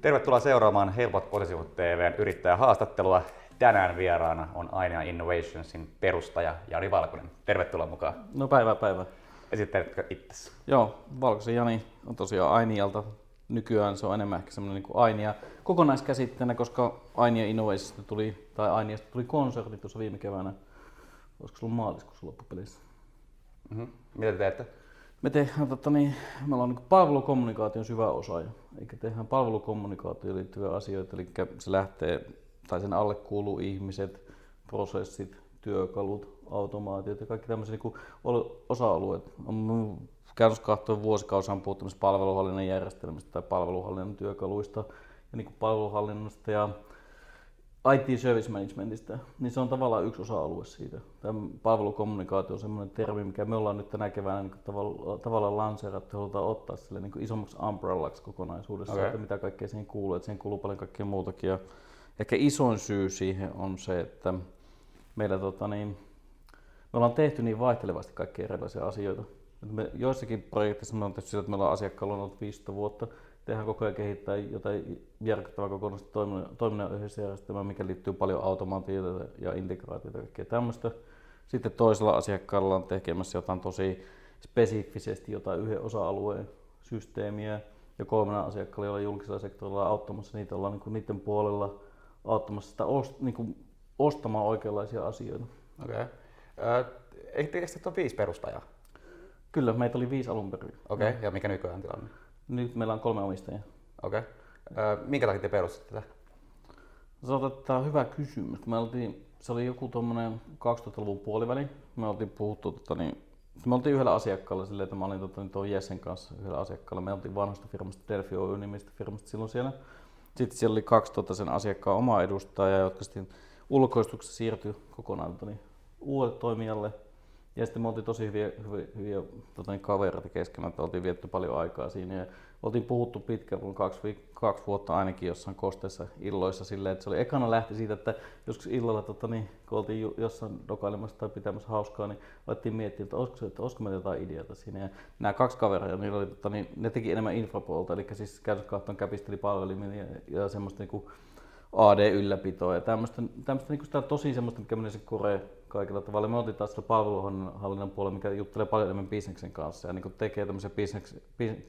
Tervetuloa seuraamaan Helpot kotisivut TVn yrittäjähaastattelua. Tänään vieraana on Ainea Innovationsin perustaja Jani Valkonen. Tervetuloa mukaan. No päivää päivää. Esitteletkö itsesi? Joo, Valkosen Jani on tosiaan Ainialta. Nykyään se on enemmän ehkä semmoinen niin Ainia kokonaiskäsitteenä, koska Ainia Innovationista tuli, tai Ainiasta tuli konsertti tuossa viime keväänä. Olisiko se ollut maaliskuussa loppupelissä? Mm-hmm. Mitä te teette? Me tehdään, tota, niin, me ollaan niin palvelukommunikaation syvä osaaja. Eli tehdään palvelukommunikaatioon liittyviä asioita, eli se lähtee, tai sen alle kuuluu ihmiset, prosessit, työkalut, automaatiot ja kaikki tämmöiset niin osa-alueet. On käynyt katsoa vuosikausia puhuttu palveluhallinnan järjestelmistä tai palveluhallinnan työkaluista ja niin palveluhallinnasta ja IT Service Managementista, niin se on tavallaan yksi osa-alue siitä. Tämä palvelukommunikaatio on sellainen termi, mikä me ollaan nyt tänä keväänä niin tavallaan, tavallaan lanseerattu, halutaan ottaa sille niin isommaksi umbrellaksi kokonaisuudessa, okay. että mitä kaikkea siihen kuuluu, että siihen kuuluu paljon kaikkea muutakin. Ja ehkä isoin syy siihen on se, että meillä tota, niin, me ollaan tehty niin vaihtelevasti kaikkia erilaisia asioita. Me, joissakin projekteissa me on tehty sitä, että meillä on asiakkaalla ollut 15 vuotta, tehdään koko ajan kehittää jotain järkyttävää kokonaista toiminnan, toiminnan yhdessä järjestelmää, mikä liittyy paljon automaatiota ja integraatiota ja kaikkea tämmöistä. Sitten toisella asiakkaalla on tekemässä jotain tosi spesifisesti jotain yhden osa-alueen systeemiä ja kolmena asiakkaalla, jolla julkisella sektorilla auttamassa niitä, ollaan niin niiden puolella auttamassa sitä ost, niin kuin ostamaan oikeanlaisia asioita. Okei. Okay. Eikö teistä ole viisi perustajaa? Kyllä, meitä oli viisi alun perin. Okei, okay. ja mikä nykyään tilanne? Nyt meillä on kolme omistajaa. Okei. Okay. minkä takia te perustitte tätä? Se on tämä hyvä kysymys. Me oltiin, se oli joku tuommoinen 2000-luvun puoliväli. Me oltiin puhuttu, tota, niin, me oltiin yhdellä asiakkaalla silleen, että mä olin tota, niin tuon Jessen kanssa yhdellä asiakkaalla. Me oltiin vanhasta firmasta Delphi Oy nimistä firmasta silloin siellä. Sitten siellä oli 2000 sen asiakkaan oma edustaja, jotka sitten ulkoistuksessa siirtyi kokonaan tota, niin, uudelle toimijalle. Ja sitten me oltiin tosi hyviä, hyviä, hyviä tota niin, kavereita keskenään, että oltiin vietty paljon aikaa siinä. Ja oltiin puhuttu pitkään, kaksi, viik- kaksi vuotta ainakin jossain kosteissa illoissa silleen, että se oli ekana lähti siitä, että joskus illalla, tota, niin, kun oltiin jossain dokailemassa tai pitämässä hauskaa, niin alettiin miettiä, että olisiko, että olisiko meillä jotain ideata siinä. Ja nämä kaksi kaveria, niillä oli, tota, niin, ne teki enemmän infrapuolta, eli siis kahtoon käpisteli palvelimia ja, ja semmoista niin kuin, AD-ylläpitoa ja tämmöistä, tämmöistä niin sitä tosi semmoista, mikä menee se kore kaikilla tavalla. Me oltiin taas palveluhallinnan puolella, mikä juttelee paljon enemmän bisneksen kanssa ja niin tekee tämmöisiä business,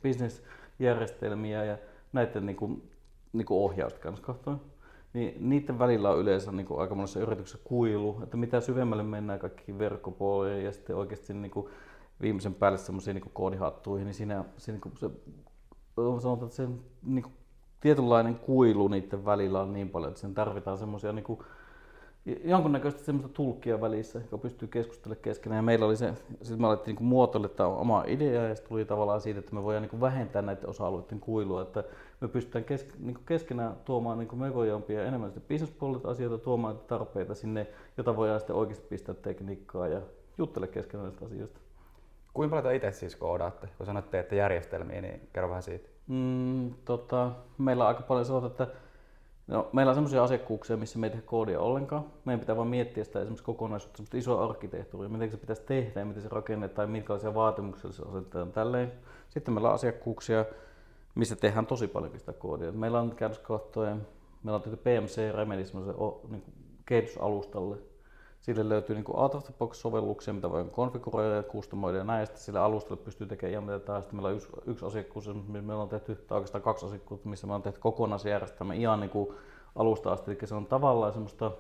business-järjestelmiä ja näiden niin kuin, niin kuin ohjausta kanssa katsoen. Niin niiden välillä on yleensä niin kuin aika monessa yrityksessä kuilu, että mitä syvemmälle mennään kaikki verkkopuoleen ja sitten oikeasti niin kuin viimeisen päälle semmoisiin niin koodihattuihin, niin siinä, siinä niin kuin se, sanotaan, että se niin kuin tietynlainen kuilu niiden välillä on niin paljon, että sen tarvitaan semmoisia niin jonkunnäköistä semmoista tulkkia välissä, joka pystyy keskustelemaan keskenään. Ja meillä oli se, siis me alettiin niin muotoille tämä oma idea ja se tuli tavallaan siitä, että me voidaan niin vähentää näiden osa-alueiden kuilua, että me pystytään kes, niin keskenään tuomaan niin mekojampia ja enemmän sitten bisnespuolelta asioita, tuomaan tarpeita sinne, jota voidaan sitten oikeasti pistää tekniikkaa ja juttele keskenään näistä asioista. Kuinka paljon te itse siis koodaatte? Kun sanotte, että järjestelmiä, niin kerro vähän siitä. Mm, tota, meillä on aika paljon sellaista, että no, meillä on sellaisia asiakkuuksia, missä me ei tehdä koodia ollenkaan. Meidän pitää vain miettiä sitä esimerkiksi kokonaisuutta, semmoista isoa arkkitehtuuria, miten se pitäisi tehdä ja miten se rakennetaan ja minkälaisia vaatimuksia se asetetaan tälleen. Sitten meillä on asiakkuuksia, missä tehdään tosi paljon sitä koodia. Meillä on käytössä katsoen, meillä on tehty PMC Remedy niin kehitysalustalle, Sille löytyy niin out of the box sovelluksia, mitä voi konfiguroida ja kustomoida ja näistä. Sille alustalle pystyy tekemään ihan mitä tahansa. Meillä on yksi, yksi asiakkuus, missä meillä on tehty, tai oikeastaan kaksi asiakkuutta, missä me on tehty kokonaisjärjestelmä ihan niin kuin alusta asti. Eli se on tavallaan semmoista,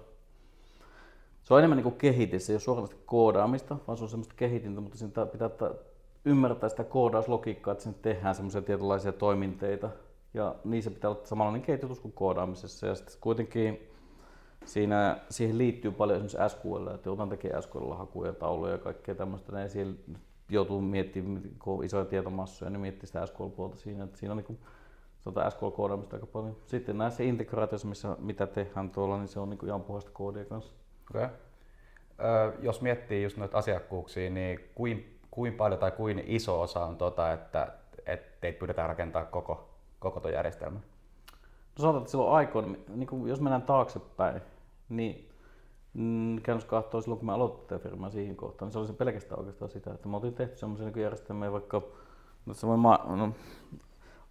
se on enemmän niin kuin kehitys, se ei ole suoranaisesti koodaamista, vaan se on semmoista kehitintä, mutta siinä pitää ymmärtää sitä koodauslogiikkaa, että sinne tehdään semmoisia tietynlaisia toiminteita. Ja niissä pitää olla samanlainen kehitytus kuin koodaamisessa. Ja sitten kuitenkin Siinä, siihen liittyy paljon esimerkiksi SQL, että joudutaan tekemään SQL-hakuja ja tauluja ja kaikkea tämmöistä, niin siihen joutuu miettimään, kun on isoja tietomassoja, niin miettii sitä SQL-puolta siinä, että siinä on niin SQL-koodaamista aika paljon. Sitten näissä integraatioissa, missä, mitä tehdään tuolla, niin se on niin ihan puhasta koodia kanssa. Okay. Ö, jos miettii just noita asiakkuuksia, niin kuin, kuin paljon tai kuin iso osa on tota, että, että teitä pyydetään rakentaa koko, koko tuo järjestelmä? No sanotaan, että silloin aikoina, niin kuin jos mennään taaksepäin, niin mm, käynnössä katsoa silloin, kun mä aloitin tätä firmaa siihen kohtaan, niin se oli se pelkästään oikeastaan sitä, että me oltiin tehty semmoisia niin järjestelmiä, vaikka no, se ma- no,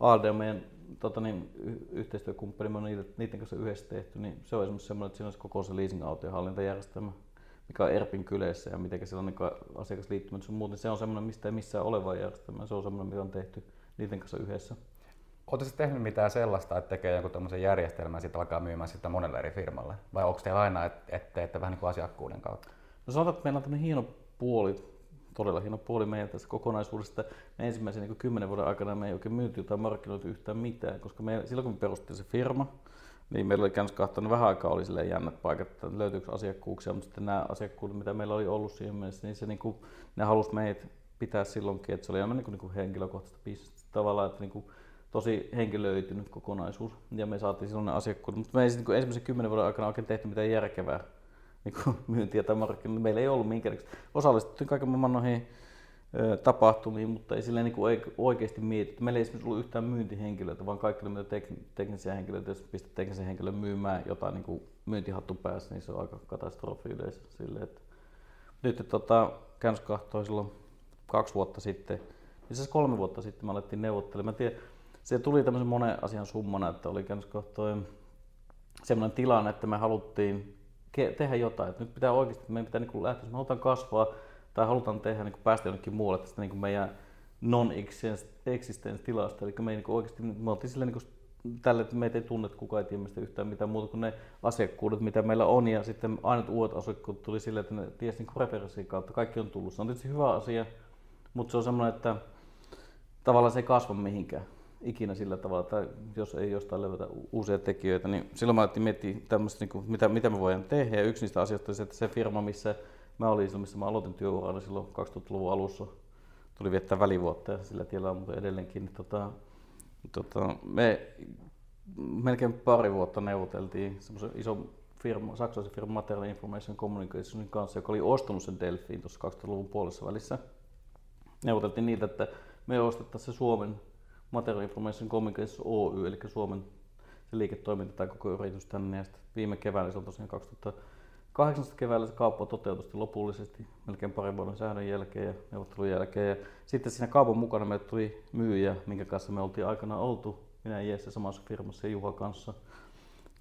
AD meidän tota niin, yhteistyökumppani, me on niiden, niiden kanssa yhdessä tehty, niin se on esimerkiksi semmoinen, että siinä olisi koko se leasing-autojen hallintajärjestelmä, mikä on ERPin kyleissä ja miten siellä on niin asiakasliittymät sun muuten. Se on semmoinen, mistä ei missään oleva järjestelmä. Se on semmoinen, mitä on tehty niiden kanssa yhdessä. Oletko tehnyt mitään sellaista, että tekee jonkun tämmöisen järjestelmän ja sitten alkaa myymään sitä monelle eri firmalle? Vai onko teillä aina, että et teette vähän niin kuin asiakkuuden kautta? No sanotaan, että meillä on tämmöinen hieno puoli, todella hieno puoli meidän tässä kokonaisuudesta. Me ensimmäisen niin kymmenen vuoden aikana me ei oikein myyty tai markkinoitu yhtään mitään, koska me, silloin kun me perustettiin se firma, niin meillä oli käynyt kahtanut vähän aikaa oli silleen jännät paikat, että löytyykö asiakkuuksia, mutta sitten nämä asiakkuudet, mitä meillä oli ollut siihen mennessä, niin se niin kuin, ne halusi meitä pitää silloinkin, että se oli enemmän niin kuin, niin kuin henkilökohtaista bisnestä tavallaan, että niin kuin, tosi henkilöitynyt kokonaisuus ja me saatiin silloin ne asiakkuudet, mutta me ei niin ensimmäisen kymmenen vuoden aikana oikein tehty mitään järkevää niin kuin myyntiä tai markkinointia. Meillä ei ollut minkäänlaista. Osallistuttiin kaiken maailman noihin tapahtumiin, mutta ei silleen niin oikeasti mietitty. Meillä ei esimerkiksi ollut yhtään myyntihenkilöitä, vaan kaikki oli tek- teknisiä henkilöitä. Jos pistät teknisen henkilön myymään jotain niin kuin myyntihattu päässä, niin se on aika katastrofi yleensä. Silleen, että nyt tota, kahtoi silloin kaksi vuotta sitten, itse asiassa kolme vuotta sitten me alettiin neuvottelemaan. Mä tiedän, se tuli tämmöisen monen asian summana, että oli kahtoi semmoinen tilanne, että me haluttiin tehdä jotain. Että nyt pitää oikeasti, meidän pitää niin lähteä, jos me halutaan kasvaa tai halutaan tehdä niin päästä jonnekin muualle tästä niin meidän non-existence tilasta. Eli me, niin oikeasti, me oltiin sille niin tälle, että meitä ei tunne, kukaan ei tiedä meistä yhtään mitään muuta kuin ne asiakkuudet, mitä meillä on. Ja sitten ainut uudet asiakkuudet tuli sille, että ne tiesi niin referenssin kautta. Kaikki on tullut. Se on tietysti hyvä asia, mutta se on semmoinen, että tavallaan se ei kasva mihinkään ikinä sillä tavalla, että jos ei jostain löydetä uusia tekijöitä, niin silloin mä alettiin miettiä tämmöistä, niin kuin, mitä, mitä me voidaan tehdä. Ja yksi niistä asioista oli se, että se firma, missä mä olin silloin, missä mä aloitin työurani silloin 2000-luvun alussa, tuli viettää välivuotta ja sillä tiellä on mutta edelleenkin. Niin tota, tota, me melkein pari vuotta neuvoteltiin semmoisen ison firma, saksalaisen firman Material Information Communicationin kanssa, joka oli ostanut sen Delfiin tuossa 2000-luvun puolessa välissä. Neuvoteltiin niitä, että me ostettaisiin se Suomen Material Information Communications Oy, eli Suomen se liiketoiminta tai koko yritys tänne. Ja viime keväänä, se on tosiaan 2018 keväällä se kauppa toteutui lopullisesti melkein parin vuoden säännön jälkeen ja neuvottelun jälkeen. Ja sitten siinä kaupan mukana meille tuli myyjä, minkä kanssa me oltiin aikana oltu, minä ja Jesse samassa firmassa ja Juha kanssa.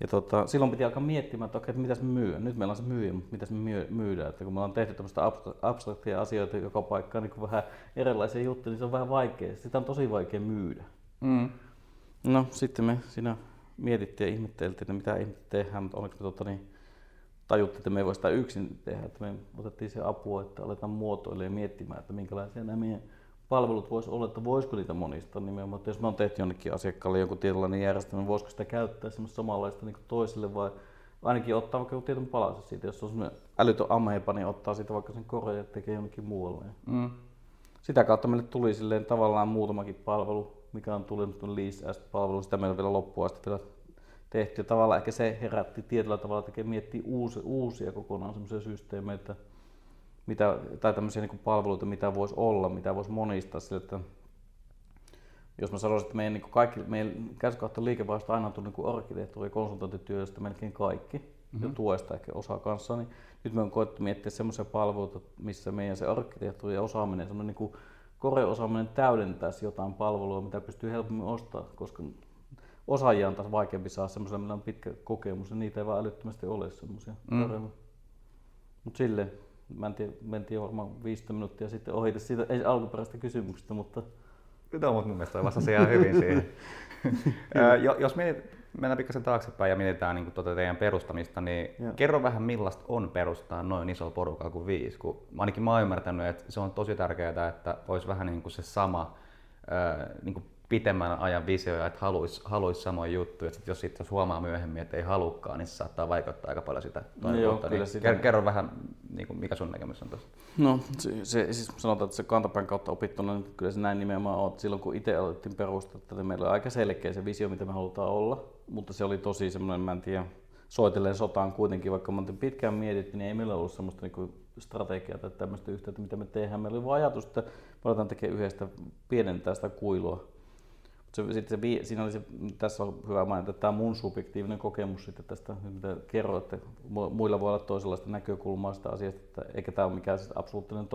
Ja tota, silloin piti alkaa miettimään, että okei, että mitäs me myydään. Nyt meillä on se myyjä, mutta mitäs me myydään. Että kun me ollaan tehty tämmöistä abstraktia asioita joka paikkaan, niin vähän erilaisia juttuja, niin se on vähän vaikea. Sitä on tosi vaikea myydä. Mm. No sitten me siinä mietittiin ja ihmetteltiin, että mitä ihmettä tehdään, mutta onneksi me tota, niin, tajuttiin, että me ei voi sitä yksin tehdä. Että me otettiin se apua, että aletaan muotoilemaan ja miettimään, että minkälaisia nämä meidän palvelut voisi olla, että voisiko niitä monistaa nimenomaan. Että jos me on tehty jonnekin asiakkaalle joku tietynlainen järjestelmä, voisiko sitä käyttää semmoista samanlaista niin toisille vai ainakin ottaa vaikka joku tietyn palasen siitä. Jos on semmoinen älytön ameepa, niin ottaa siitä vaikka sen koreen ja tekee jonnekin muualle. Mm. Sitä kautta meille tuli silleen tavallaan muutamakin palvelu, mikä on tullut Lease-palvelu, sitä meillä vielä loppuun asti vielä tehty. Ja tavallaan ehkä se herätti tietyllä tavalla tekee miettiä uusia, uusia kokonaan semmoisia systeemeitä, mitä, tai tämmöisiä niin palveluita, mitä voisi olla, mitä voisi monistaa sille, että jos mä sanoisin, että meidän, niin kaikki, meidän käsikautta liikevaihdosta aina on tullut niin arkkitehtuuri- ja konsultointityöstä melkein kaikki, mm-hmm. ja tuesta ehkä osa kanssa, niin nyt me on koettu miettiä semmoisia palveluita, missä meidän se arkkitehtuuri ja osaaminen, semmoinen niin koreosaaminen täydentäisi jotain palvelua, mitä pystyy helpommin ostamaan, koska osaajia on taas vaikeampi saada semmoisella, millä on pitkä kokemus, ja niitä ei vaan älyttömästi ole semmoisia. Mm. Mutta silleen, mä en tiedä, mentiin varmaan 15 minuuttia sitten ohita siitä ei alkuperäisestä kysymyksestä, mutta... Kyllä, mutta mun mielestä vastasi ihan hyvin siihen. jos mietit, mennään pikkasen taaksepäin ja mietitään niin tuota teidän perustamista, niin Joo. kerro vähän millaista on perustaa noin iso porukka kuin viisi. Kun ainakin mä oon ymmärtänyt, että se on tosi tärkeää, että olisi vähän niin kuin se sama niin kuin pitemmän ajan visio, että haluaisi haluais samoja juttuja. Että jos sitten huomaa myöhemmin, että ei halukkaan, niin se saattaa vaikuttaa aika paljon sitä toimivuutta. No joo, niin sitä... Kerro vähän, niin kuin, mikä sun näkemys on tuossa. No se, se, siis sanotaan, että se kantapään kautta opittuna, niin kyllä se näin nimenomaan on. Silloin kun itse aloitettiin perustaa, että meillä oli aika selkeä se visio, mitä me halutaan olla, mutta se oli tosi semmoinen, mä en tiedä, soitelleen sotaan kuitenkin, vaikka me pitkään mietittiin, niin ei meillä ollut semmoista niin strategiaa tai tämmöistä yhteyttä, mitä me tehdään. Meillä oli vain ajatus, että me aletaan tekemään yhdestä pienentää sitä kuilua se, sitten se, siinä oli se, tässä on hyvä mainita, että tämä on mun subjektiivinen kokemus sitten tästä, mitä kerroitte. Muilla voi olla toisenlaista näkökulmaa sitä asiasta, että eikä tämä ole mikään siis absoluuttinen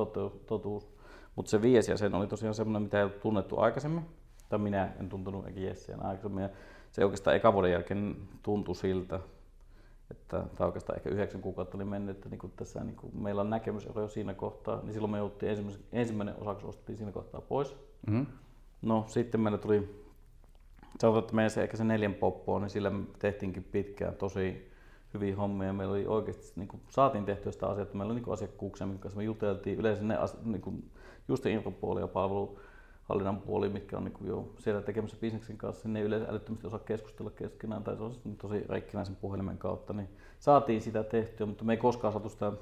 totuus. Mutta se viesi ja sen oli tosiaan semmoinen, mitä ei ollut tunnettu aikaisemmin. Tai minä en tuntunut eikä Jesse aikaisemmin. se oikeastaan eka vuoden jälkeen tuntui siltä, että tämä oikeastaan ehkä yhdeksän kuukautta oli mennyt, että niin kuin tässä niin kuin meillä on näkemysero jo siinä kohtaa, niin silloin me jouttiin ensimmäinen, ensimmäinen osaksi ostettiin siinä kohtaa pois. Mm-hmm. No sitten meillä tuli, sanotaan, että meidän se ehkä se neljän poppoa, niin sillä me tehtiinkin pitkään tosi hyviä hommia. Meillä oli oikeasti, niin kuin, saatiin tehtyä sitä asiaa, että meillä oli niin asiakkuuksia, minkä kanssa me juteltiin. Yleensä ne niin kuin, just infopuoli ja palveluhallinnan puoli, mitkä on niin kuin jo siellä tekemässä bisneksen kanssa, niin ne yleensä älyttömästi osaa keskustella keskenään tai se on tosi reikkinäisen puhelimen kautta. Niin saatiin sitä tehtyä, mutta me ei koskaan saatu sitä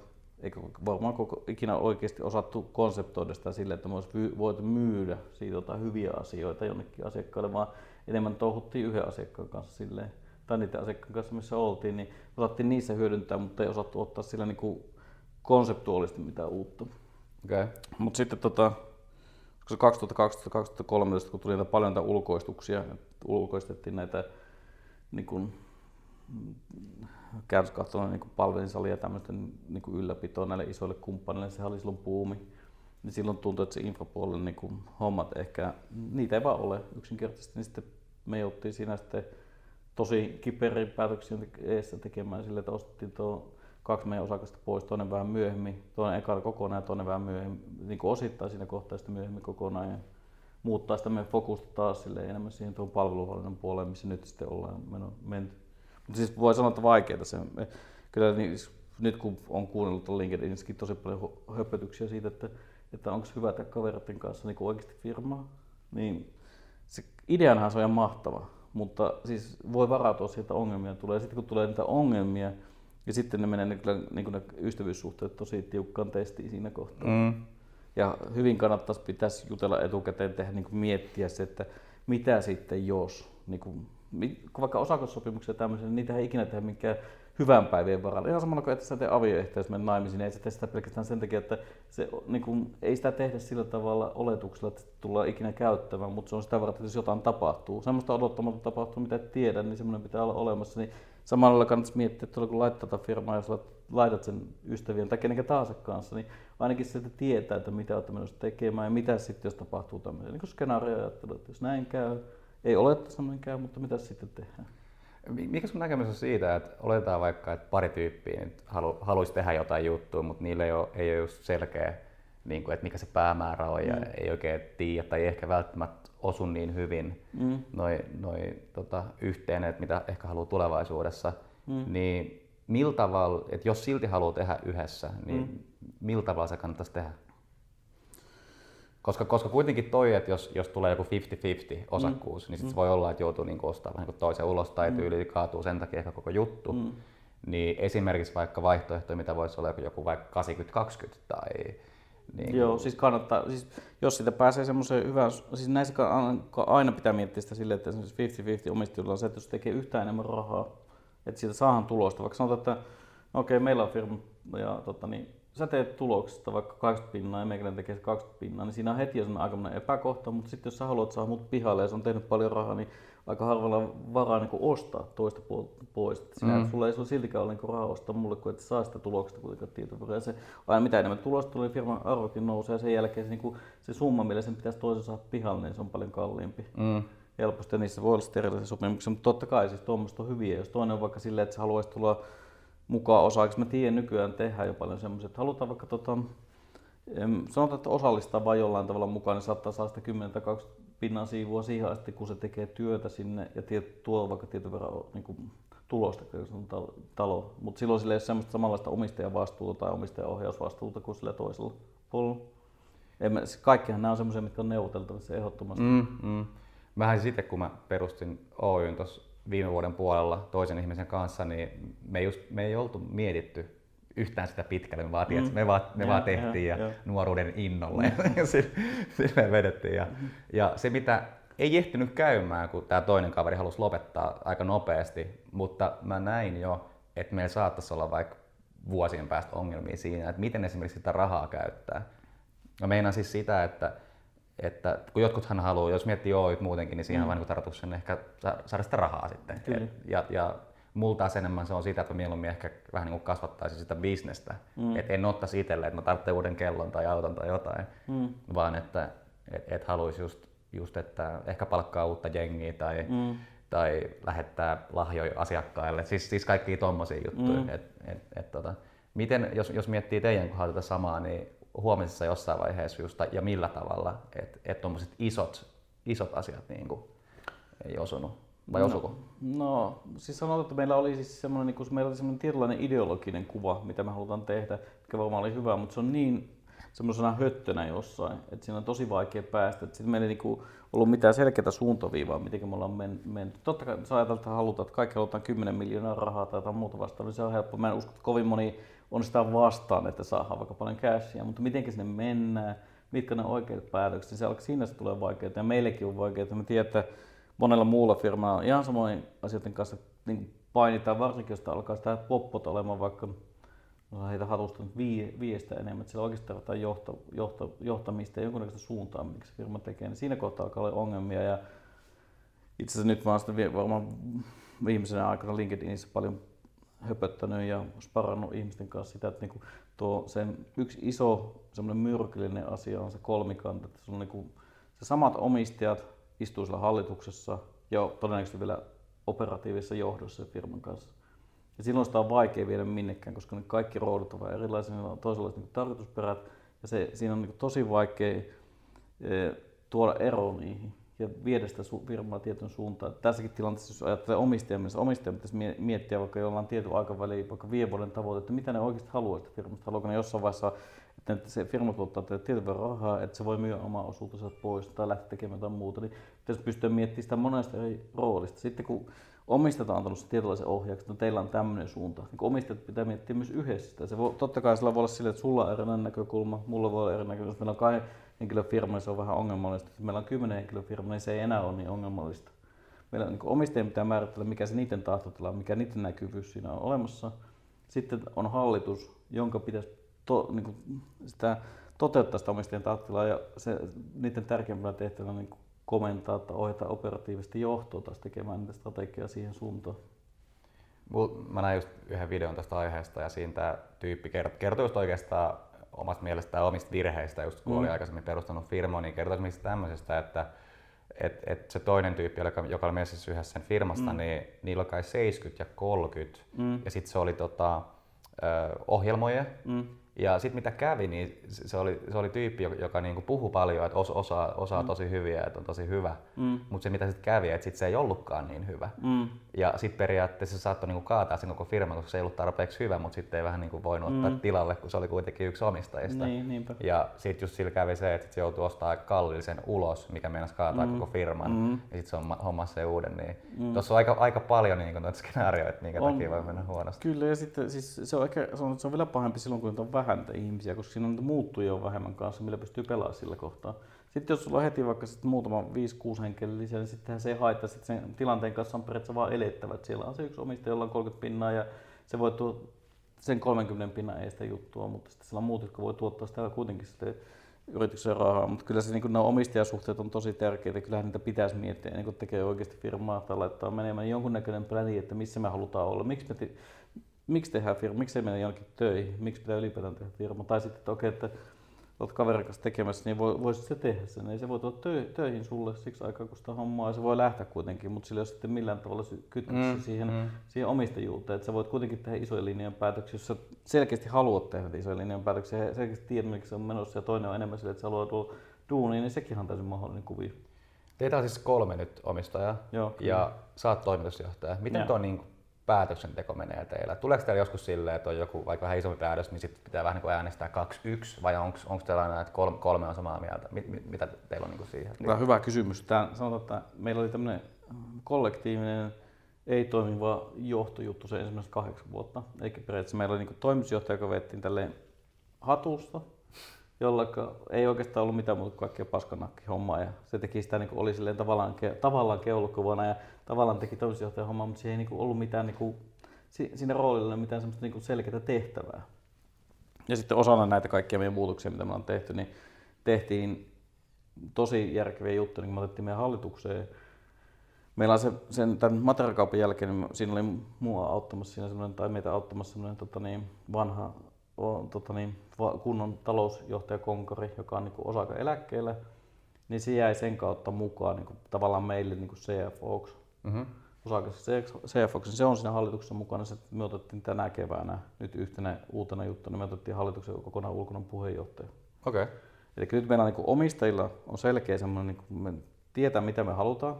eikä varmaan koko, ikinä oikeasti osattu konseptoida sitä sille, että me olisi voitu myydä siitä jotain hyviä asioita jonnekin asiakkaille, vaan enemmän touhuttiin yhden asiakkaan kanssa silleen, tai niiden asiakkaan kanssa, missä oltiin, niin osattiin niissä hyödyntää, mutta ei osattu ottaa sillä niin kuin konseptuaalisesti mitään uutta. Okay. Mutta sitten tota, 2012-2013, kun tuli näitä paljon näitä ulkoistuksia, ulkoistettiin näitä niin kuin, käännöskatsoa niin palvelinsalia ja tämmöisten niin kuin näille isoille kumppaneille, sehän oli silloin puumi. Niin silloin tuntui, että se infrapuolen niin kuin hommat ehkä, niitä ei vaan ole yksinkertaisesti, niin sitten me jouttiin siinä sitten tosi kiperin päätöksiä eessä tekemään sille, että ostettiin tuo kaksi meidän osakasta pois, toinen vähän myöhemmin, toinen ekalla kokonaan ja toinen vähän myöhemmin, niin kuin osittain siinä kohtaa sitten myöhemmin kokonaan. Ja muuttaa sitä meidän fokusta taas sille enemmän siihen tuon palveluhallinnon puoleen, missä nyt sitten ollaan menty. Siis voi sanoa, että vaikeaa se. Kyllä niin, nyt kun on kuunnellut LinkedInissäkin tosi paljon höpötyksiä siitä, että, että onko hyvä tehdä kavereiden kanssa niin oikeasti firmaa, niin se ideanhan se on ihan mahtava, mutta siis voi varautua siitä, että ongelmia tulee. Sitten kun tulee niitä ongelmia, ja sitten ne menee kyllä niin kuin ne ystävyyssuhteet tosi tiukkaan testiin siinä kohtaa. Mm. Ja hyvin kannattaisi pitäisi jutella etukäteen, tehdä niin kuin miettiä se, että mitä sitten jos. Niin kuin, vaikka osakassopimuksia tämmöisiä, niin niitä ei ikinä tehdä mikään hyvän päivien varalla. Ihan samalla kuin että sä teet avioehtoja, jos menet naimisiin, niin ei sä tee sitä pelkästään sen takia, että se, niin kuin, ei sitä tehdä sillä tavalla oletuksella, että tullaan ikinä käyttämään, mutta se on sitä varten, että jos jotain tapahtuu, semmoista odottamatta tapahtuu, mitä et tiedä, niin semmoinen pitää olla olemassa. Niin samalla lailla kannattaisi miettiä, että kun laittaa tätä firmaa, jos laitat sen ystävien tai kenenkä tahansa kanssa, niin ainakin sieltä tietää, että mitä olette menossa tekemään ja mitä sitten, jos tapahtuu tämmöisiä niin skenaarioja, että jos näin käy, ei ole, käy, mutta mitä sitten tehdään? Mikä sun näkemys on siitä, että oletetaan vaikka, että pari tyyppiä nyt halu, haluaisi tehdä jotain juttua, mutta niillä ei ole, ei ole just selkeä, niin kuin, että mikä se päämäärä on ja mm. ei oikein tiedä tai ei ehkä välttämättä osu niin hyvin mm. noin noi, tota, yhteen, että mitä ehkä haluaa tulevaisuudessa, mm. niin millä tavalla, että jos silti haluaa tehdä yhdessä, niin mm. millä tavalla se kannattaisi tehdä? Koska, koska kuitenkin toi, että jos, jos tulee joku 50-50 osakkuus, mm. niin sit mm. voi olla, että joutuu niin ostamaan vähän niin toisen ulos tai mm. tyyli kaatuu sen takia ehkä koko juttu. Mm. Niin esimerkiksi vaikka vaihtoehto, mitä voisi olla joku vaikka 80-20 tai niin Joo, siis kannattaa, siis jos sitä pääsee semmoiseen hyvään, siis näissä aina pitää miettiä sitä silleen, että 50-50 omistajilla on se, että jos tekee yhtään enemmän rahaa, että siitä saadaan tulosta. Vaikka sanotaan, että no okei, okay, meillä on firma ja tota, niin, sä teet tuloksesta vaikka 80 pinnaa ja meikäläinen tekee 20 pinnaa, niin siinä on heti jo aikamoinen epäkohta, mutta sitten jos sä haluat saada mut pihalle ja se on tehnyt paljon rahaa, niin aika harvalla on varaa niin ostaa toista puolta pois. Sinä, mm. sulla ei sulla siltikään ole niin rahaa ostaa mulle, kun et saa sitä tuloksesta kuitenkaan tietovuoria. Se, aina mitä enemmän tulosta tulee, firman arvokin nousee ja sen jälkeen se, niin kuin, se summa, millä sen pitäisi toisen saada pihalle, niin se on paljon kalliimpi. Mm. Helposti niissä voi olla erilaisia sopimuksia, mutta totta kai siis tuommoista on hyviä. Jos toinen on vaikka silleen, että sä haluaisit tulla mukaan osaksi. Mä tiedän nykyään tehdään jo paljon semmoisia, että halutaan vaikka tota, sanotaan, että osallistaa vain jollain tavalla mukaan, niin saattaa saada sitä 10 tai 20 pinnan siivua siihen asti, kun se tekee työtä sinne ja tiet, tuo vaikka tietyn verran niin kuin, tulosta, kun se on talo. Mutta silloin sillä ei ole semmoista samanlaista omistajavastuuta tai omistajaohjausvastuuta kuin sillä toisella puolella. Kaikkihan nämä on semmoisia, mitkä on neuvoteltavissa ehdottomasti. Mm, mm. Mähän sitten, kun mä perustin Oyn tuossa viime vuoden puolella toisen ihmisen kanssa, niin me, just, me ei oltu mietitty yhtään sitä pitkälle, me vaan, mm. me vaan, me ja, vaan tehtiin ja, ja, ja nuoruuden innolle mm. ja sille vedettiin. Ja, mm. ja se mitä ei ehtinyt käymään, kun tämä toinen kaveri halusi lopettaa aika nopeasti, mutta mä näin jo, että meillä saattaisi olla vaikka vuosien päästä ongelmia siinä, että miten esimerkiksi sitä rahaa käyttää. Mä meinaan siis sitä, että että kun jotkuthan haluaa, jos miettii Oyt muutenkin, niin siinä mm. on vain tarkoitus ehkä saada sitä rahaa sitten. Et, ja, ja mulla taas enemmän se on sitä, että mieluummin ehkä vähän niin kuin kasvattaisin sitä bisnestä. Mm. Että en ottaisi itselle, että mä tarvitsen uuden kellon tai auton tai jotain, mm. vaan että et, et haluaisi just just, että ehkä palkkaa uutta jengiä tai, mm. tai lähettää lahjoja asiakkaille. Siis, siis kaikki tommosia juttuja. Mm. Et, et, et, tota, miten, jos, jos miettii teidän kohdalla tätä samaa, niin huomisessa jossain vaiheessa just, ja millä tavalla, että et tuommoiset isot, isot asiat niin kuin, ei osunut? Vai no, osuko? No, siis sanotaan, että meillä oli siis semmoinen, niin meillä oli semmoinen tietynlainen ideologinen kuva, mitä me halutaan tehdä, mikä varmaan oli hyvä, mutta se on niin semmoisena höttönä jossain, että siinä on tosi vaikea päästä. Sitten meillä ei niinku ollut mitään selkeää suuntaviivaa, miten me ollaan menty. Totta kai sä ajatellaan, että halutaan, että kaikki halutaan 10 miljoonaa rahaa tai jotain muuta vastaan, niin se on helppo. Mä en usko, että kovin moni on sitä vastaan, että saadaan vaikka paljon cashia, mutta miten sinne mennään, mitkä ne oikeat päätökset, niin se alkaa, siinä se tulee vaikeaa. Ja meillekin on vaikeaa. Me tiedämme, että monella muulla firmalla on ihan samoin asioiden kanssa niin painitaan, varsinkin jos alkaa sitä poppot olemaan vaikka heitä hatusta vie, viestä enemmän, että siellä oikeasti tarvitaan johto, johto, johtamista ja jonkunnäköistä suuntaa, miksi se firma tekee, niin siinä kohtaa alkaa olla ongelmia. Ja itse asiassa nyt mä oon sitten varmaan viimeisenä aikana LinkedInissä paljon höpöttänyt ja sparannut ihmisten kanssa sitä, että niinku tuo sen yksi iso semmoinen myrkyllinen asia on se kolmikanta, että on niinku, se samat omistajat istuu siellä hallituksessa ja todennäköisesti vielä operatiivisessa johdossa firman kanssa. Ja silloin sitä on vaikea viedä minnekään, koska ne kaikki roodut ovat erilaisia, niillä on toisenlaiset niin tarkoitusperät ja se, siinä on niin tosi vaikea e, tuoda ero niihin ja viedä sitä firmaa tietyn suuntaan. Tässäkin tilanteessa, jos ajattelee omistajia, niin omistaja pitäisi miettiä vaikka jollain tietyn aikaväliin, vaikka viiden vuoden tavoite, että mitä ne oikeasti haluaa sitä firmasta. Haluaako ne jossain vaiheessa, että se firma tuottaa tietyn verran rahaa, että se voi myydä omaa osuutensa pois tai lähteä tekemään jotain muuta, niin pitäisi pystyä miettimään sitä monesta eri roolista. Sitten kun omistajat on antanut tietynlaisen ohjauksen, että no teillä on tämmöinen suunta. Niin omistajat pitää miettiä myös yhdessä sitä. Se voi, totta kai sillä voi olla sille, että sulla on erilainen näkökulma, mulla voi olla eri näkökulma. Meillä on kahden se on vähän ongelmallista. Jos meillä on kymmenen henkilön firma, niin se ei enää ole niin ongelmallista. Meillä niin omistajien pitää määritellä, mikä se niiden tahtotila mikä niiden näkyvyys siinä on olemassa. Sitten on hallitus, jonka pitäisi to, niin kuin sitä toteuttaa sitä omistajien tahtotilaa ja se, niiden tärkeimpänä tehtävänä niin komentaa tai ohjata operatiivisesti johtoa taas tekemään niitä strategiaa siihen suuntaan. Mä näin just yhden videon tästä aiheesta ja siinä tämä tyyppi kertoi just oikeastaan omasta mielestään omista virheistä, just kun mm. oli aikaisemmin perustanut firmaa, niin kertoi esimerkiksi tämmöisestä, että et, et se toinen tyyppi, joka, joka oli messissä yhdessä sen firmasta, mm. niin niillä oli kai 70 ja 30. Mm. Ja sitten se oli tota, ohjelmoja. Mm. Ja sitten mitä kävi, niin se oli, se oli tyyppi, joka niinku puhui paljon, että osa, osaa, osaa mm. tosi hyviä, että on tosi hyvä. Mm. Mutta se mitä sitten kävi, että sit se ei ollutkaan niin hyvä. Mm. Ja sitten periaatteessa se saattoi niinku kaataa sen koko firman, koska se ei ollut tarpeeksi hyvä, mutta sitten ei vähän niinku voinut ottaa mm. tilalle, kun se oli kuitenkin yksi omistajista. Niin, niinpä. ja sitten just sillä kävi se, että sit se joutui ostamaan kallillisen ulos, mikä meinasi kaataa mm. koko firman. Mm. Ja sitten se on hommassa se uuden. Niin mm. Tuossa on aika, aika paljon niinku noita skenaarioita, minkä on. takia voi mennä huonosti. Kyllä, ja sitten siis se on, ehkä, se on, se on vielä pahempi silloin, kun on vähän ihmisiä, koska siinä on niitä muuttujia on vähemmän kanssa, millä pystyy pelaamaan sillä kohtaa. Sitten jos sulla on heti vaikka sitten muutama 5-6 henkilöä lisää, niin sittenhän se ei haittaa, sitten sen tilanteen kanssa on periaatteessa vaan elettävät. Siellä on se yksi omistaja, jolla on 30 pinnaa ja se voi tuo sen 30 pinnan eestä juttua, mutta sitten sillä on muut, jotka voi tuottaa sitä kuitenkin sitten yrityksen rahaa. Mutta kyllä se, niin nämä omistajasuhteet on tosi tärkeitä. Kyllähän niitä pitäisi miettiä ennen kuin tekee oikeasti firmaa tai laittaa menemään jonkunnäköinen pläni, että missä me halutaan olla. Miksi me miksi tehdään firma, miksi ei mennä jonnekin töihin, miksi pitää ylipäätään tehdä firma. Tai sitten, että okei, okay, että olet kaverin kanssa tekemässä, niin voisit se tehdä sen. Ei se voi tulla tö- töihin sulle siksi aikaa, kun sitä hommaa, ja se voi lähteä kuitenkin, mutta sillä ei ole sitten millään tavalla kytkössä mm, siihen, mm. siihen omistajuuteen. Että sä voit kuitenkin tehdä isoja linjan päätöksiä, jos sä selkeästi haluat tehdä isoja linjan päätöksiä, ja selkeästi tiedät, miksi se on menossa, ja toinen on enemmän sille, että sä haluat tulla duuniin, niin sekin on täysin mahdollinen kuvio. Teitä on siis kolme nyt omistajaa, Joo, ja sä oot toimitusjohtaja. Miten tuo niin päätöksenteko menee teillä? Tuleeko teillä joskus silleen, että on joku vaikka vähän isompi päätös, niin sitten pitää vähän niin kuin äänestää 2-1 vai onko teillä aina, että kolme, kolme on samaa mieltä? Mit, mit, mitä teillä on niin kuin siihen? Tämä on hyvä kysymys. Tämä, sanotaan, että meillä oli tämmöinen kollektiivinen ei toimiva johtojuttu se ensimmäiset kahdeksan vuotta. Eikä periaatteessa meillä oli niin toimitusjohtaja, joka vettiin tälle hatusta, jolla ei oikeastaan ollut mitään muuta kuin kaikkea paskanakki hommaa ja se teki sitä niin kuin oli silleen tavallaan, tavallaan keulukuvana ja tavallaan teki toimitusjohtajan hommaa, mutta siihen ei niin ollut mitään niin kuin, siinä roolilla mitään semmoista niin selkeää tehtävää. Ja sitten osana näitä kaikkia meidän muutoksia, mitä me ollaan tehty, niin tehtiin tosi järkeviä juttuja, niin me otettiin meidän hallitukseen. Meillä on se, sen, tämän materiaalikaupan jälkeen, niin siinä oli mua auttamassa siinä tai meitä auttamassa semmoinen tota niin, vanha on, tota niin, kunnon talousjohtaja Konkari, joka on niin osaka eläkkeellä niin se jäi sen kautta mukaan niin kuin, tavallaan meille niin kuin CFOksi. Mm-hmm. CFOksi, se on siinä hallituksessa mukana. Se, me otettiin tänä keväänä nyt yhtenä uutena juttuna, me otettiin hallituksen kokonaan ulkoinen puheenjohtaja. Okei. Okay. Eli nyt meillä niin omistajilla on selkeä semmoinen, niin me tietää mitä me halutaan.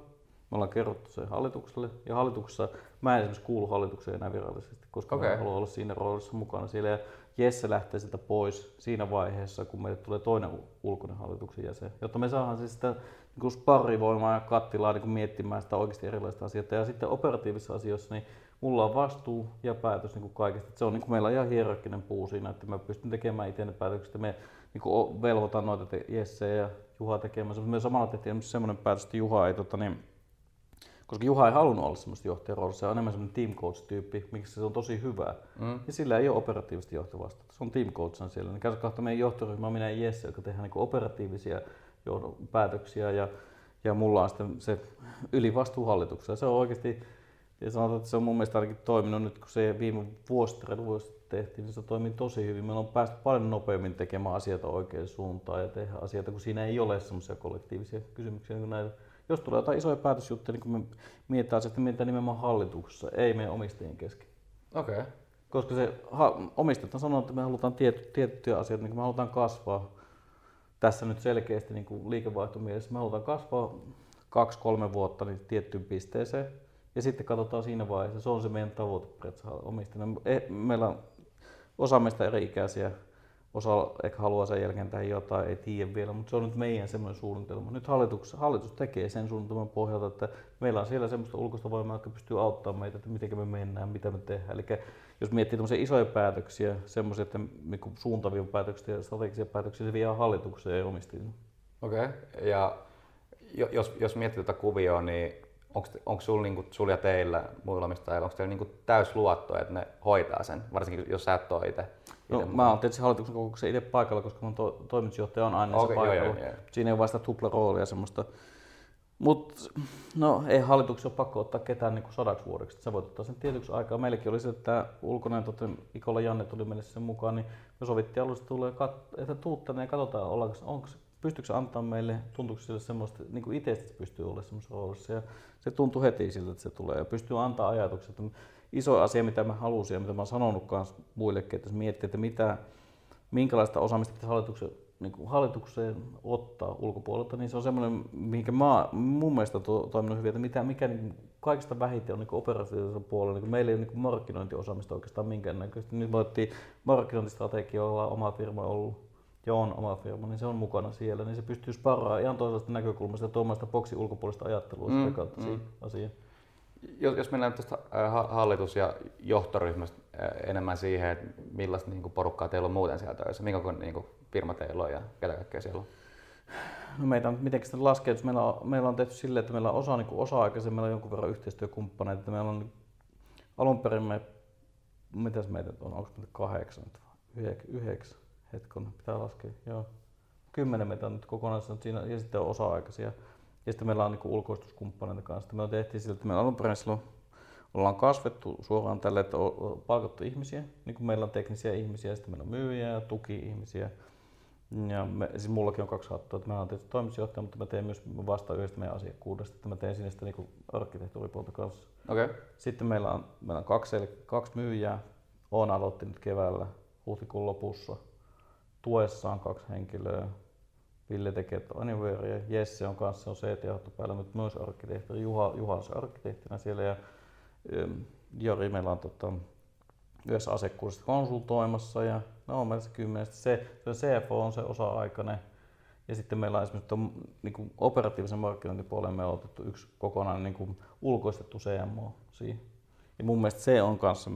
Me ollaan kerrottu se hallitukselle ja hallituksessa mä en esimerkiksi kuulu hallitukseen enää virallisesti, koska okay. mä haluan olla siinä roolissa mukana siellä. Ja Jesse lähtee sieltä pois siinä vaiheessa, kun meille tulee toinen ulkoinen hallituksen jäsen, jotta me saadaan siis sitä niin sparrivoimaa ja kattilaa niin miettimään sitä oikeasti erilaista asioita. Ja sitten operatiivisissa asioissa niin mulla on vastuu ja päätös niin kuin kaikesta. Se on niin kuin meillä on ihan hierarkkinen puu siinä, että mä pystyn tekemään itse ne päätökset. Me niin kuin velvoitan noita Jesse ja Juha tekemään. Me samalla tehtiin semmoinen päätös, että Juha ei tota, niin, koska Juha ei halunnut olla semmoista johtajaroolissa, se on enemmän semmoinen team coach-tyyppi, miksi se on tosi hyvä. Mm. Ja sillä ei ole operatiivista johtovastuuta, se on team coach siellä. Niin kahta meidän johtoryhmä on minä ja Jesse, joka tehdään niin operatiivisia päätöksiä ja, ja mulla on sitten se ylivastuu hallituksessa. Se on oikeasti, ja sanotaan, että se on mun mielestä ainakin toiminut nyt, kun se viime vuosi, vuosi tehtiin, niin se toimii tosi hyvin. Meillä on päästy paljon nopeammin tekemään asioita oikeaan suuntaan ja tehdä asioita, kun siinä ei ole semmoisia kollektiivisia kysymyksiä niin kuin näitä jos tulee jotain isoja päätösjuttuja, niin kun me mietitään asiasta, mietitään nimenomaan hallituksessa, ei meidän omistajien kesken. Okei. Okay. Koska se omistajat on sanonut, että me halutaan tiet, tiettyjä asioita, niin me halutaan kasvaa tässä nyt selkeästi niin liikevaihtomielessä. Me halutaan kasvaa kaksi-kolme vuotta niin tiettyyn pisteeseen. Ja sitten katsotaan siinä vaiheessa, se on se meidän tavoite omistajana. Meillä on osa meistä eri ikäisiä Osa ehkä haluaa sen jälkeen tähän jotain, ei tiedä vielä, mutta se on nyt meidän semmoinen suunnitelma. Nyt hallitus, hallitus tekee sen suunnitelman pohjalta, että meillä on siellä semmoista ulkoista voimaa, joka pystyy auttamaan meitä, että miten me mennään, mitä me tehdään. Eli jos miettii isoja päätöksiä, semmoisia että niin suuntavia päätöksiä ja strategisia päätöksiä, se vie hallitukseen ja omistajille. Okei, okay. ja jos, jos miettii tätä kuvioa, niin onko sulla niinku, sul ja teillä muilla omistajilla, onko teillä niinku täys luotto, että ne hoitaa sen, varsinkin jos sä et ole itse? No, mä oon tietysti hallituksen kokouksessa itse paikalla, koska mun to, toimitusjohtaja on aina okay, se paikalla. Joo, joo, joo. Siinä ei ole vasta tupla roolia semmoista. Mutta no, ei hallituksen ole pakko ottaa ketään niin sadaksi vuodeksi. Sä voit ottaa sen tietyksi aikaa. Meilläkin oli se, että ulkoinen totta, Ikola Janne tuli meille sen mukaan, niin me sovittiin alusta, tulee, että tuut tänne ja katsotaan, ollaanko, onko, pystyykö se antaa meille, tuntuuko sille semmoista, niin kuin itse pystyy olemaan semmoisessa roolissa. Ja se tuntui heti siltä, että se tulee ja pystyy antaa ajatukset. Iso asia, mitä mä halusin ja mitä mä oon sanonut myös muillekin, että jos miettii, että mitä, minkälaista osaamista pitäisi hallituksen, niin kuin hallitukseen ottaa ulkopuolelta, niin se on semmoinen, mihinkä mä mun mielestä to, toiminut hyvin, että mitä, mikä niin kaikista vähiten on niin operatiivisella puolella. Niin meillä ei ole niin markkinointiosaamista oikeastaan minkäännäköistä. Nyt me otettiin markkinointistrategioilla oma firma ollut ja on oma firma, niin se on mukana siellä, niin se pystyy sparraamaan ihan toisesta näkökulmasta ja tuomaan sitä boksin ulkopuolista ajattelua mm, sitä kautta mm. siihen asiaan. Jos, jos mennään tästä hallitus- ja johtoryhmästä enemmän siihen, että millaista niin kuin porukkaa teillä on muuten siellä töissä, minkä niin kuin firma teillä on ja ketä kaikkea siellä on? No meitä on mitenkin sitä laskee, meillä meillä on tehty silleen, että meillä on osa, niin osa-aikaisen, meillä on jonkun verran yhteistyökumppaneita, että meillä on alun perin me, mitäs meitä on, onko meitä kahdeksan, yhdeksän, hetkon, pitää laskea, joo. Kymmenen meitä on nyt kokonaisuudessaan ja sitten on osa-aikaisia. Ja sitten meillä on niin ulkoistuskumppaneita kanssa. Me tehtiin sillä, että meillä alun perin silloin ollaan kasvettu suoraan tälle, että on palkattu ihmisiä, niin kuin meillä on teknisiä ihmisiä, sitten meillä on myyjiä ja tuki-ihmisiä. Ja me, siis mullakin on kaksi hattua, että mä oon tietysti toimitusjohtaja, mutta mä teen myös vastaan yhdestä meidän asiakkuudesta, että mä teen sinne sitä niin arkkitehtuuripuolta kanssa. Okay. Sitten meillä on, meillä on kaksi, eli kaksi myyjää, on aloitti nyt keväällä huhtikuun lopussa. Tuessa on kaksi henkilöä, Ville tekee Anywarea, Jesse on kanssa on CT päällä, mutta myös arkkitehti, Juha, Juha on se arkkitehtina siellä ja Jori meillä on tota, yhdessä asekurssit konsultoimassa ja no meillä kymmenestä. Se, se CFO on se osa-aikainen ja sitten meillä on esimerkiksi tuon, niin kuin operatiivisen markkinointipuolen me on otettu yksi kokonainen niin kuin ulkoistettu CMO siihen. Ja mun mielestä se on kanssa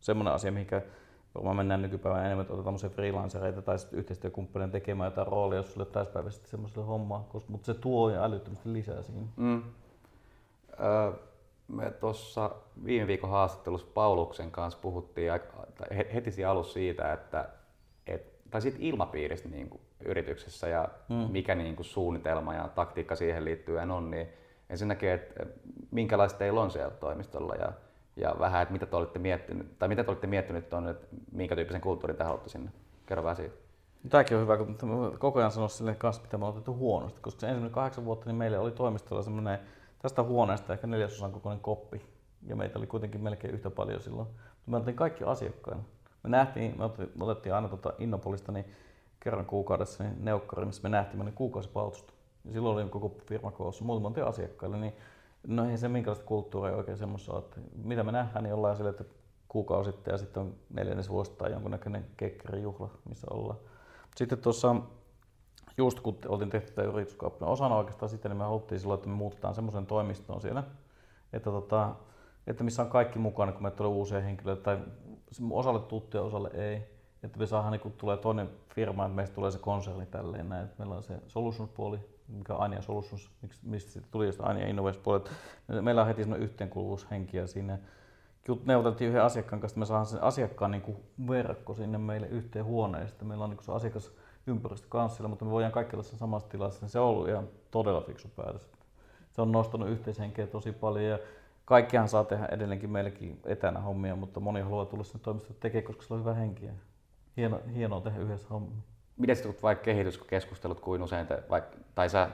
semmoinen asia, mikä Varmaan mennään nykypäivänä enemmän, että otetaan freelancereita tai sitten yhteistyökumppaneita tekemään jotain roolia, jos sulle täyspäiväisesti semmoiselle hommaa, mutta se tuo ja älyttömästi lisää siinä. Mm. Öö, me tuossa viime viikon haastattelussa Pauluksen kanssa puhuttiin heti siinä alussa siitä, että et, tai siitä ilmapiiristä niin kuin yrityksessä ja mm. mikä niin kuin suunnitelma ja taktiikka siihen liittyen on, niin ensinnäkin, että minkälaista teillä on siellä toimistolla ja ja vähän, että mitä te olette miettinyt, tai mitä te olette miettinyt on, että minkä tyyppisen kulttuurin te haluatte sinne. Kerro vähän siitä. Tämäkin on hyvä, kun koko ajan sanoa sille kanssa, mitä me on otettu huonosti, koska se ensimmäinen kahdeksan vuotta niin meille oli toimistolla semmoinen tästä huoneesta ehkä neljäsosan kokoinen koppi. Ja meitä oli kuitenkin melkein yhtä paljon silloin. Me oltiin kaikki asiakkaina. Me nähtiin, me otettiin aina tuota Innopolista niin kerran kuukaudessa niin neukkari, missä me nähtiin meidän kuukausipalautusta. Ja silloin oli koko firma koossa, muutama asiakkaille, niin no ei se minkälaista kulttuuria oikein semmoista ole. Mitä me nähdään, niin ollaan sille, että kuukausittain ja sitten on neljännes vuosi tai jonkunnäköinen kekkerijuhla, missä ollaan. Sitten tuossa just kun oltiin tehty tämä yrityskauppana osana oikeastaan sitten, niin me haluttiin silloin, että me muutetaan semmoisen toimistoon siellä, että, tota, että missä on kaikki mukana, kun me tulee uusia henkilöitä, tai osalle tuttuja, osalle ei. Että me saadaan, niin kun tulee toinen firma, että meistä tulee se konserni tälleen näin. Että meillä on se solutions-puoli, mikä on Anja Solutions, mistä sitten tuli just Anja Innovations puoli. Meillä on heti semmoinen yhteenkuuluvuushenkiä siinä neuvoteltiin yhden asiakkaan kanssa, että me saadaan sen asiakkaan niin kuin verkko sinne meille yhteen huoneeseen. Meillä on niin se asiakas ympäristö kanssilla, mutta me voidaan kaikki olla samassa tilassa. Se on ollut ihan todella fiksu päätös. Se on nostanut yhteishenkeä tosi paljon ja kaikkihan saa tehdä edelleenkin meillekin etänä hommia, mutta moni haluaa tulla sinne toimistoon tekemään, koska sillä on hyvä henki. Hieno, hienoa tehdä yhdessä hommia. Miten sitten vaikka kehityskeskustelut kuin usein, te, vaikka, tai sä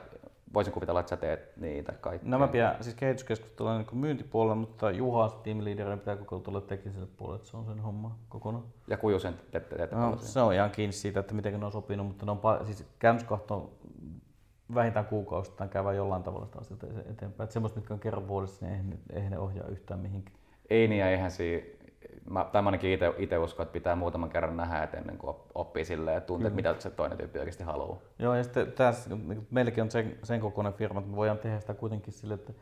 voisin kuvitella, että sä teet niitä kaikkia. No mä pidän siis kehityskeskustelua niin myyntipuolella, mutta Juha tiimiliiderin pitää koko tulla tekniselle puolelle, että se on sen homma kokonaan. Ja kuinka usein te teette no, Se on ihan kiinni siitä, että miten ne on sopinut, mutta ne on siis käännöskahto vähintään kuukausittain käyvä jollain tavalla sitä eteenpäin. Että semmoista, mitkä on kerran vuodessa, niin eihän, eihän ne ohjaa yhtään mihinkään. Ei niin, ja eihän siinä mä, tai mä ainakin itse uskon, että pitää muutaman kerran nähdä, että ennen kuin oppii silleen, että tuntee, mitä se toinen tyyppi oikeasti haluaa. Joo, ja sitten tässä, niin meilläkin on sen, sen kokoinen firma, että me voidaan tehdä sitä kuitenkin sille, että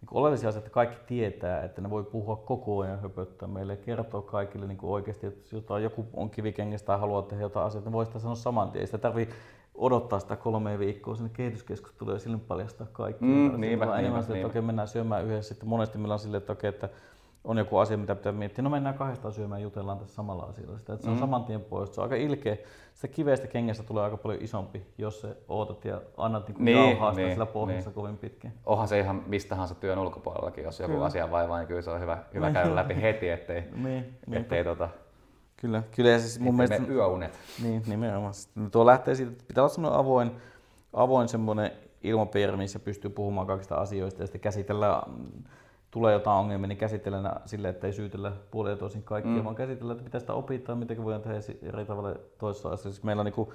niin oleellisia asioita, että kaikki tietää, että ne voi puhua koko ajan höpöttää meille ja kertoa kaikille niin oikeasti, että jotain, joku on kivikengessä tai haluaa tehdä jotain asioita, ne voi sitä sanoa saman tien. Ei sitä tarvii odottaa sitä kolme viikkoa sinne kehityskeskusteluun ja silloin paljastaa kaikki. Mm, niinpä, enemmän sille, että okei, mennään syömään yhdessä. Sitten monesti meillä on silleen, että okei, että on joku asia, mitä pitää miettiä. No mennään kahdestaan syömään ja jutellaan tässä samalla asialla. Sitä, että se on mm. saman tien pois. Se on aika ilkeä. Sitä kivestä kengästä tulee aika paljon isompi, jos se ootat ja annat niin niin, jauhaa niin, sillä pohjassa niin. kovin pitkään. Onhan se ihan mistä tahansa työn ulkopuolellakin, jos joku kyllä. asia vaivaa, niin kyllä se on hyvä, hyvä käydä läpi heti, ettei, niin, ettei tota, Kyllä, kyllä ja siis mun mielestä... yöunet. Niin, nimenomaan. Sitten tuo lähtee siitä, että pitää olla semmoinen avoin, avoin semmoinen ilmapiiri, missä pystyy puhumaan kaikista asioista ja sitten käsitellä tulee jotain ongelmia, niin käsitellään sille, että ei syytellä puolia ja toisin kaikkia, mm. vaan käsitellään, että mitä sitä opittaa, miten voidaan tehdä eri tavalla toisessa asiassa. Siis meillä on, niin kuin,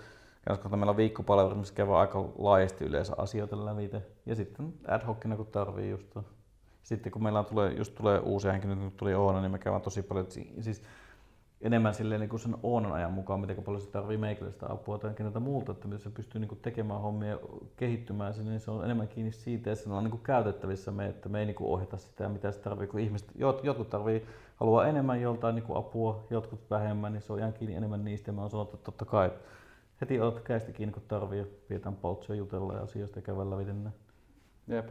meillä on viikkopalvelu, missä käydään aika laajasti yleensä asioita läpi. Ja sitten ad hocina, kun tarvii just. Sitten kun meillä tulee, just tulee uusia henkilöitä, kun tuli Oona, niin me käydään tosi paljon. Siis enemmän silleen niin kuin sen Oonan ajan mukaan, miten paljon se tarvii meikäläistä apua tai keneltä muuta, että miten se pystyy niin kuin tekemään hommia kehittymään sinne, niin se on enemmän kiinni siitä, että se on niin kuin käytettävissä me, että me ei niin kuin ohjata sitä, mitä se tarvii, kun ihmiset, jotkut tarvii, haluaa enemmän joltain niin kuin apua, jotkut vähemmän, niin se on ihan kiinni enemmän niistä, ja mä oon sanonut, että totta kai heti otat käistä kiinni, kun tarvii, pidetään poltsia jutella ja asioista ja kävellä lävitse Jep.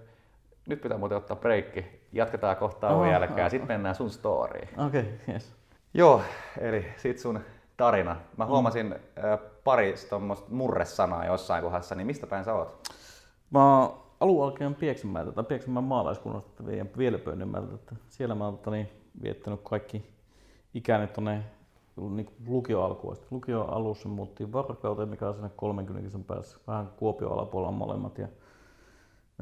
Nyt pitää muuten ottaa breikki. Jatketaan kohtaa oh, jälkeen ja sitten mennään sun storyin. Okei, okay, yes. Joo, eli sit sun tarina. Mä mm. huomasin äh, pari tuommoista murresanaa jossain kohdassa, niin mistä päin sä oot? Mä oon alun alkaen Pieksämäeltä tai Pieksämäen maalaiskunnasta Vieläpönnymältä. Että siellä mä oon niin, viettänyt kaikki ikäni tuonne niin lukio alkuun. Lukio alussa muuttiin Varkauteen, mikä on sinne 30 päässä, vähän Kuopio alapuolella molemmat. Ja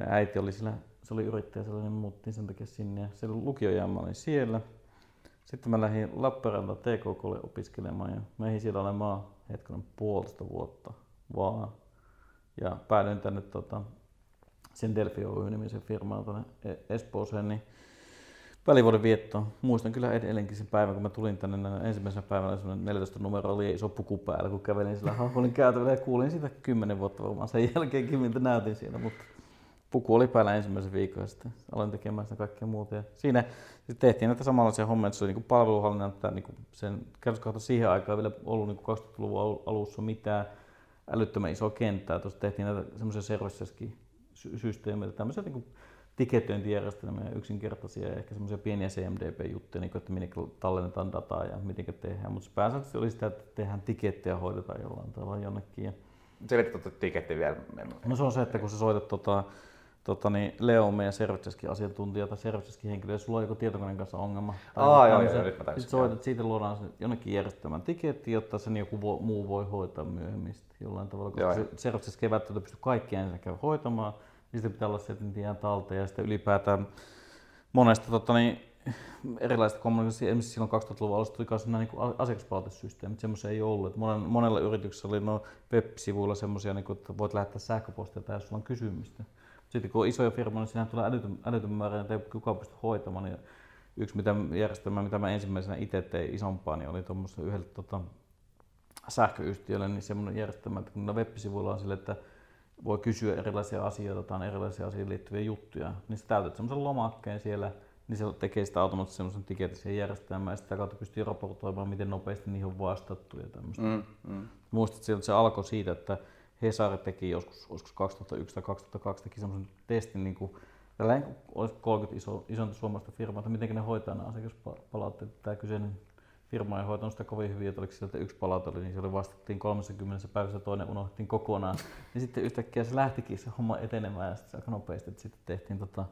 äiti oli siellä, se oli yrittäjä, sellainen muuttiin sen takia sinne. Ja se lukiojäämä oli siellä. Sitten mä lähdin Lappeenranta TKKlle opiskelemaan ja mä ehdin siellä olemaan hetken puolesta vuotta vaan. Ja päädyin tänne tota, sen Delphi Oy-nimisen firmaan tuonne e- Espooseen, niin välivuoden viettoon. Muistan kyllä edelleenkin sen päivän, kun mä tulin tänne ensimmäisenä päivänä, semmoinen 14 numero oli iso puku päällä, kun kävelin sillä Hahvolin käytävällä ja kuulin sitä 10 vuotta varmaan sen jälkeenkin, miltä näytin siinä. Mutta puku oli päällä ensimmäisen viikon ja sitten aloin tekemään sitä kaikkea muuta. Ja siinä sitten tehtiin näitä samanlaisia hommia, että se oli niin palveluhallinnan, että niin sen käytöskohta siihen aikaan vielä ollut niin 2000-luvun alussa mitään älyttömän isoa kenttää. Tuossa tehtiin näitä semmoisia serviceskin systeemeitä, tämmöisiä niin tiketöintijärjestelmiä, yksinkertaisia ja ehkä semmoisia pieniä CMDP-juttuja, niin kuin, että miten tallennetaan dataa ja miten tehdään. Mutta pääasiassa oli sitä, että tehdään tikettejä ja hoidetaan jollain tavalla jonnekin. Ja... Selitkö tiketti vielä? No se on se, että kun sä soitat tota, tota, niin Leo on meidän Serviceskin asiantuntija tai Serviceskin henkilö, jos sulla on joku tietokoneen kanssa ongelma. Tai Aa, joo, joo, nyt mä Sitten soitat, siitä luodaan jonnekin järjestelmän tiketti, jotta sen joku vo, muu voi hoitaa myöhemmin jollain tavalla, koska joo, ei välttämättä pysty kaikkia ensinnäkään hoitamaan, niin sitten pitää olla se, että jää talteen ja sitten ylipäätään monesta tota, niin, erilaisista kommunikaatioista, esimerkiksi silloin 2000-luvun alussa tuli myös niin asiakaspalautesysteemit, semmoisia ei ollut. Et monen, monella yrityksellä oli no web-sivuilla semmoisia, niin että voit lähettää sähköpostia tai jos sulla on kysymystä. Sitten kun on isoja firmoja, niin siinähän tulee älytön, älytön määrä, että ei kukaan pysty hoitamaan. Niin yksi mitä, järjestelmä, mitä mä ensimmäisenä itse tein isompaa, niin oli tuommoista yhdelle tota, sähköyhtiölle niin semmoinen järjestelmä, että kun web-sivuilla on sille, että voi kysyä erilaisia asioita tai erilaisia asioihin liittyviä juttuja, niin sä täytät semmoisen lomakkeen siellä, niin se tekee sitä automaattisesti semmoisen tiketin siihen järjestelmään ja sitä kautta pystyy raportoimaan, miten nopeasti niihin on vastattu ja tämmöistä. Mm, mm. Muistat että se alkoi siitä, että Hesari teki joskus, joskus 2001 tai 2002 teki semmoisen testin, niin kuin, tällä olisi 30 iso, isonta suomalaista firmaa, että miten ne hoitaa nämä asiakaspalautteet. Tämä kyseinen firma ei hoitanut sitä kovin hyvin, että oliko sieltä yksi palaute oli, niin se oli vastattiin 30 päivässä, toinen unohdettiin kokonaan. Ja sitten yhtäkkiä se lähtikin se homma etenemään ja sitten aika nopeasti, että sitten tehtiin, tota,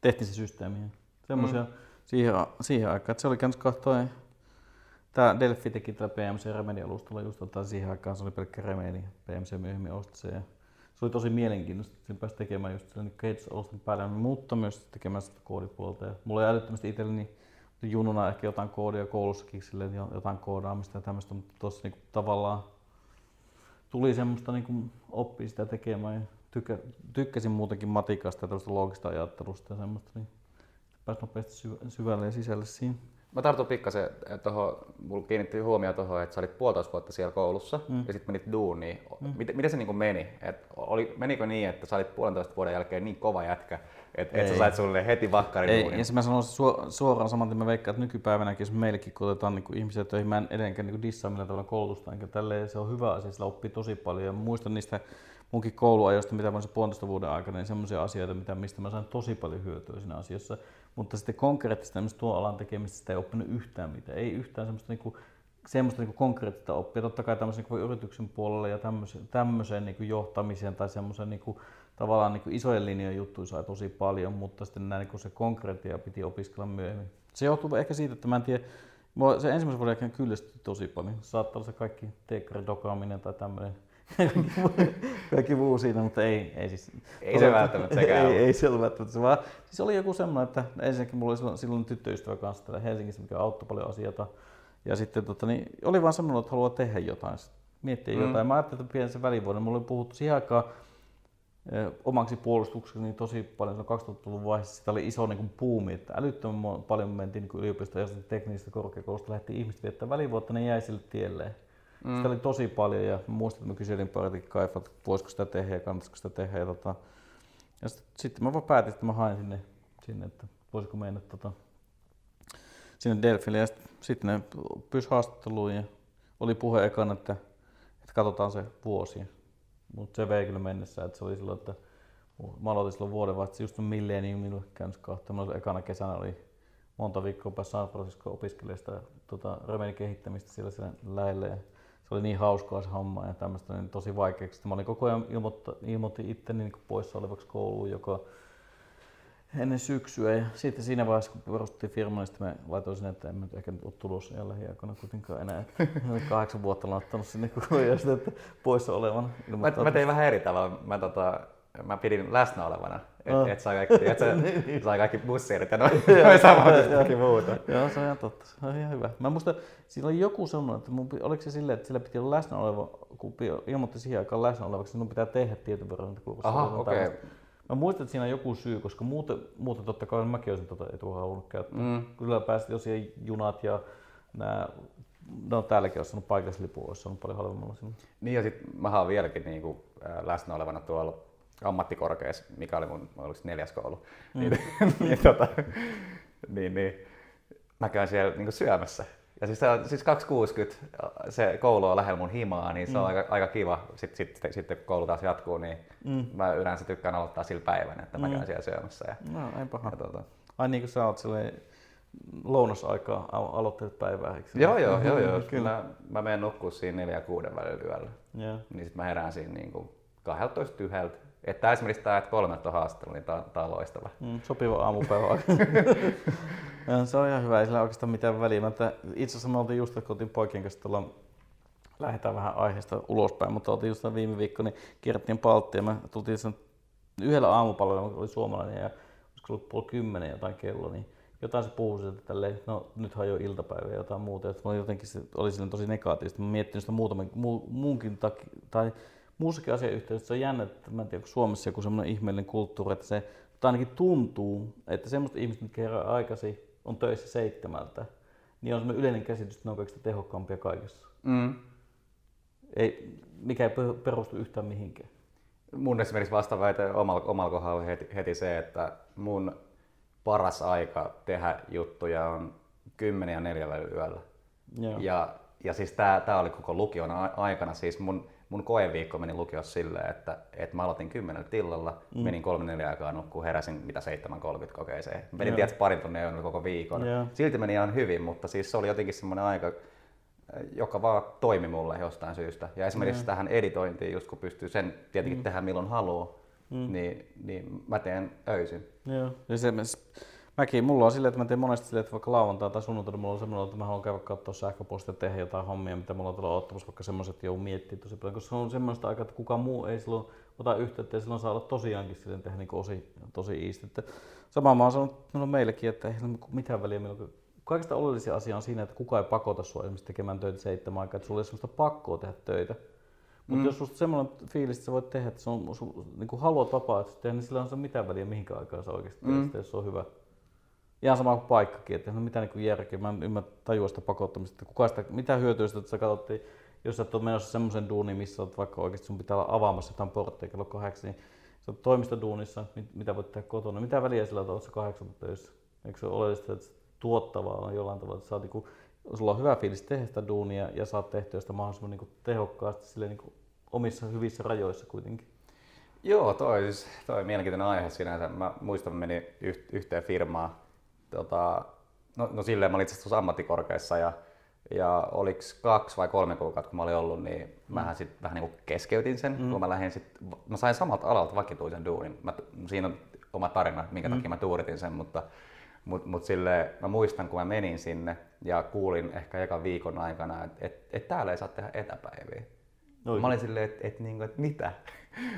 tehtiin se systeemi. Semmoisia mm. siihen, siihen aikaan, että se oli käynyt Tämä Delphi teki tällä PMC Remedy-alustalla just tota, siihen aikaan se oli pelkkä Remedy, PMC myöhemmin osti se. Se oli tosi mielenkiintoista, että pääsi tekemään just sen kehitysalustan päälle, mutta myös tekemään sitä koodipuolta. Ja mulla ei älyttömästi itselleni jununa ehkä jotain koodia koulussakin, silleen, jotain koodaamista ja tämmöistä, mutta tuossa niinku tavallaan tuli semmoista niinku oppia sitä tekemään ja tykkä, tykkäsin muutenkin matikasta ja tällaista loogista ajattelusta ja semmoista, niin pääsi nopeasti syvälle ja sisälle siinä. Mä tartun pikkasen tuohon, mulla kiinnitti huomioon tuohon, että sä olit puolitoista vuotta siellä koulussa mm. ja sitten menit duuniin. Mm. Miten, miten se niin meni? Et oli, menikö niin, että sä olit puolentoista vuoden jälkeen niin kova jätkä, että et sä sait sulle heti vakkarin Ei, duunin? ja mä sanon suoraan saman mä veikkaan, että nykypäivänäkin, jos meillekin kun otetaan niin ihmisiä töihin, mä en edelleenkään niin dissaa millä tavalla koulutusta, enkä tälleen, se on hyvä asia, sillä oppii tosi paljon. Ja muistan niistä munkin kouluajoista, mitä mä olisin puolentoista vuoden aikana, niin semmoisia asioita, mitä, mistä mä sain tosi paljon hyötyä siinä asiassa. Mutta sitten konkreettista tuon alan tekemistä sitä ei oppinut yhtään mitään. Ei yhtään semmoista, niinku, semmoista niinku konkreettista oppia. Totta kai tämmöisen niinku yrityksen puolelle ja tämmöiseen, tämmöiseen niinku johtamiseen tai semmoisen niinku, tavallaan niinku isojen linjojen juttuja sai tosi paljon, mutta sitten näin, niinku se konkreettia piti opiskella myöhemmin. Se johtuu ehkä siitä, että mä en tiedä, se ensimmäisen vuoden jälkeen kyllästyi tosi paljon. Saattaa olla se kaikki teekkaridokaaminen tai tämmöinen kaikki muu siinä, mutta ei, ei siis... Ei se välttämättä sekään ei, ei se ole välttämättä se, vaan siis oli joku semmoinen, että ensinnäkin mulla oli silloin, silloin tyttöystävä kanssa täällä Helsingissä, mikä auttoi paljon asioita. Ja sitten tota, niin, oli vaan semmoinen, että haluaa tehdä jotain, miettiä mm. jotain. Mä ajattelin, että pienen sen välivuoden. Mulla oli puhuttu siihen aikaan eh, omaksi puolustukseksi niin tosi paljon, 2000-luvun vaiheessa sitä oli iso niin kuin puumi, että älyttömän paljon mentiin niin yliopistoon ja teknisestä korkeakoulusta lähti ihmiset viettää välivuotta, ne jäi sille tielle. Mm. Sitä oli tosi paljon ja muistan, että mä kyselin kaifat, että voisiko sitä tehdä ja kannattaisiko sitä tehdä. Ja, tota, ja sit, sitten mä vaan päätin, että mä hain sinne, sinne että voisiko mennä tota, sinne Delfille. Ja sitten sit ne pyysi haastatteluun ja oli puhe ekana, että, että katsotaan se vuosi. Mutta se vei kyllä mennessä, että se oli silloin, että mä aloitin silloin vuoden vasta just Millenniumilla käynyt kahta. ekana kesänä oli monta viikkoa päässä San Francisco opiskelemaan sitä tota, kehittämistä siellä, siellä lähellä. Ja se oli niin hauskaa se homma ja tämmöistä niin tosi vaikeaksi. Mä olin koko ajan ilmoitta, ilmoitin itteni niin poissa olevaksi kouluun, joka ennen syksyä. Ja sitten siinä vaiheessa, kun perustettiin firma, niin sitten me laitoin sinne, että en nyt ehkä nyt ole tulossa ja lähiaikoina kuitenkaan enää. Kahdeksan vuotta olen ottanut sinne koko ajan sitä, että poissa olevan. Mä, mä, tein vähän eri tavalla. Mä, tota, mä pidin läsnä olevana. Että oh. et saa kaikki, et sä, niin, niin. saa kaikki bussierit ja noin, noin samat kaikki muuta. Joo, se on ihan totta. Se on ihan hyvä. Mä muistan, siinä oli joku semmoinen, että mun, oliko se silleen, että sillä piti olla läsnä oleva, kun ilmoitti siihen aikaan läsnä olevaksi, niin mun pitää tehdä tietyn verran. Aha, okei. Okay. Mä muistan, että siinä on joku syy, koska muuten, muuten totta kai mäkin olisin tuota etua halunnut käyttää. Mm. Kyllä päästi tosiaan junat ja nämä No täälläkin olisi saanut paikallislipu, olisi saanut paljon halvemmalla sinne. Niin ja sitten mä oon vieläkin niin kuin, läsnä olevana tuolla ammattikorkeassa, mikä oli mun oliko neljäs koulu, mm. niin, niin, tota, niin, niin, mä käyn siellä niin syömässä. Ja siis, se on, siis 260 se koulu on lähellä mun himaa, niin se mm. on aika, aika kiva. Sitten sit, sit, sit, kun koulu taas jatkuu, niin mm. mä yleensä tykkään aloittaa sillä päivänä, että mä käyn mm. siellä syömässä. Ja, no, ei paha. Ja, tota... Ai niin kuin sä oot silleen lounasaikaa aloitteet päivää, eikö Joo, joo, joo, joo. Kyllä. Mä, mä menen nukkua siinä neljä ja kuuden välillä yöllä. Yeah. Niin sitten mä herään siinä niin kuin 12 yhdeltä Että esimerkiksi tämä, että kolmelta haastattelu, niin tämä, tämä on loistava. Mm, sopiva aamupäivä. se on ihan hyvä, ei sillä oikeastaan mitään väliä. Mä itse asiassa me oltiin just, kun oltiin poikien kanssa tuolla lähdetään vähän aiheesta ulospäin, mutta oltiin just viime viikko, niin kierrettiin palttia. Me tultiin sen yhdellä aamupalvella, oli suomalainen ja olisiko ollut puoli kymmenen jotain kello, niin jotain se puhui sieltä tälleen, no nyt on jo iltapäivä ja jotain muuta. Että jotenkin se oli silleen tosi negatiivista. Mä miettinyt sitä muutaman, mu, muunkin takia, tai muussakin asiayhteydessä se on jännä, että mä en tiedä, Suomessa joku semmoinen ihmeellinen kulttuuri, että se tai ainakin tuntuu, että semmoista ihmistä, mitkä herää aikaisin, on töissä seitsemältä, niin on semmoinen yleinen käsitys, että ne on kaikista tehokkaampia kaikessa. Mm. Ei, mikä ei perustu yhtään mihinkään. Mun esimerkiksi vastaväite omalla, omalla kohdalla heti, heti se, että mun paras aika tehdä juttuja on 10 ja 4 yöllä. Joo. Ja, ja siis tää, tää oli koko lukion aikana, siis mun, mun koeviikko meni lukiossa silleen, että, että mä aloitin 10 tillalla, mm. menin kolme neljä aikaa nukkuu, heräsin mitä 7.30 kokeeseen. Menin tietysti parin tunnin ajan koko viikon. Joo. Silti meni ihan hyvin, mutta siis se oli jotenkin semmoinen aika, joka vaan toimi mulle jostain syystä. Ja esimerkiksi mm. tähän editointiin, just kun pystyy sen tietenkin mm. tehdä milloin haluaa, mm. niin, niin mä teen öisin. Joo. Ja se, mäkin, mulla on silleen, että mä teen monesti silleen, että vaikka lauantai tai sunnuntai, mulla on semmoinen, että mä haluan käydä katsoa sähköpostia ja tehdä jotain hommia, mitä mulla on tuolla ottamassa, vaikka semmoiset joudun miettimään tosi paljon, koska se on semmoista aikaa, että kukaan muu ei silloin ota yhteyttä ja silloin saa olla tosiaankin silleen tehdä niin tosi, tosi iisti. Sama mä oon sanonut no meillekin, että ei sillä mitään väliä, milloin kaikista oleellisia asia on siinä, että kukaan ei pakota sua esimerkiksi tekemään töitä seitsemän aikaa, että sulla ei ole sellaista pakkoa tehdä töitä. Mutta mm. jos susta semmoinen fiilis, että sä voit tehdä, että se on, sun, niin kuin haluat vapaaehtoisesti tehdä, niin sillä on se mitään väliä mihinkä aikaan sä oikeasti mm. teet, jos se on hyvä. Ihan sama kuin paikkakin, että ei mitään niin järkeä. Mä en ymmärrä tajua sitä pakottamista, kuka sitä, mitä hyötyä sitä, että sä katsottiin, jos sä oot menossa semmoisen duuniin, missä oot vaikka oikeasti sun pitää olla avaamassa jotain portteja kello kahdeksan, niin sä oot toimistoduunissa, mitä voit tehdä kotona. Mitä väliä sillä on, että kahdeksan töissä? Eikö se ole oleellista, että tuottavaa on jollain tavalla, että sä oot, niin kuin, sulla on hyvä fiilis tehdä sitä duunia ja saat tehtyä sitä mahdollisimman niin kuin, tehokkaasti sille, niin omissa hyvissä rajoissa kuitenkin. Joo, toi, siis, toi mielenkiintoinen aihe sinänsä. Mä muistan, menin yhteen firmaan. Tota, no, no silleen mä olin itse asiassa ammattikorkeassa ja, ja oliko kaksi vai kolme kuukautta, kun mä olin ollut, niin mm. mähän sitten vähän niin kuin keskeytin sen, mm. kun mä lähdin sit, mä sain samalta alalta vakituisen duunin. Mä, siinä on oma tarina, minkä mm. takia mä tuuritin sen, mutta mutta mut sille, mä muistan, kun mä menin sinne ja kuulin ehkä eka viikon aikana, että et, et täällä ei saa tehdä etäpäiviä. Oikein. Mä olin silleen, että et, niinku, et mitä?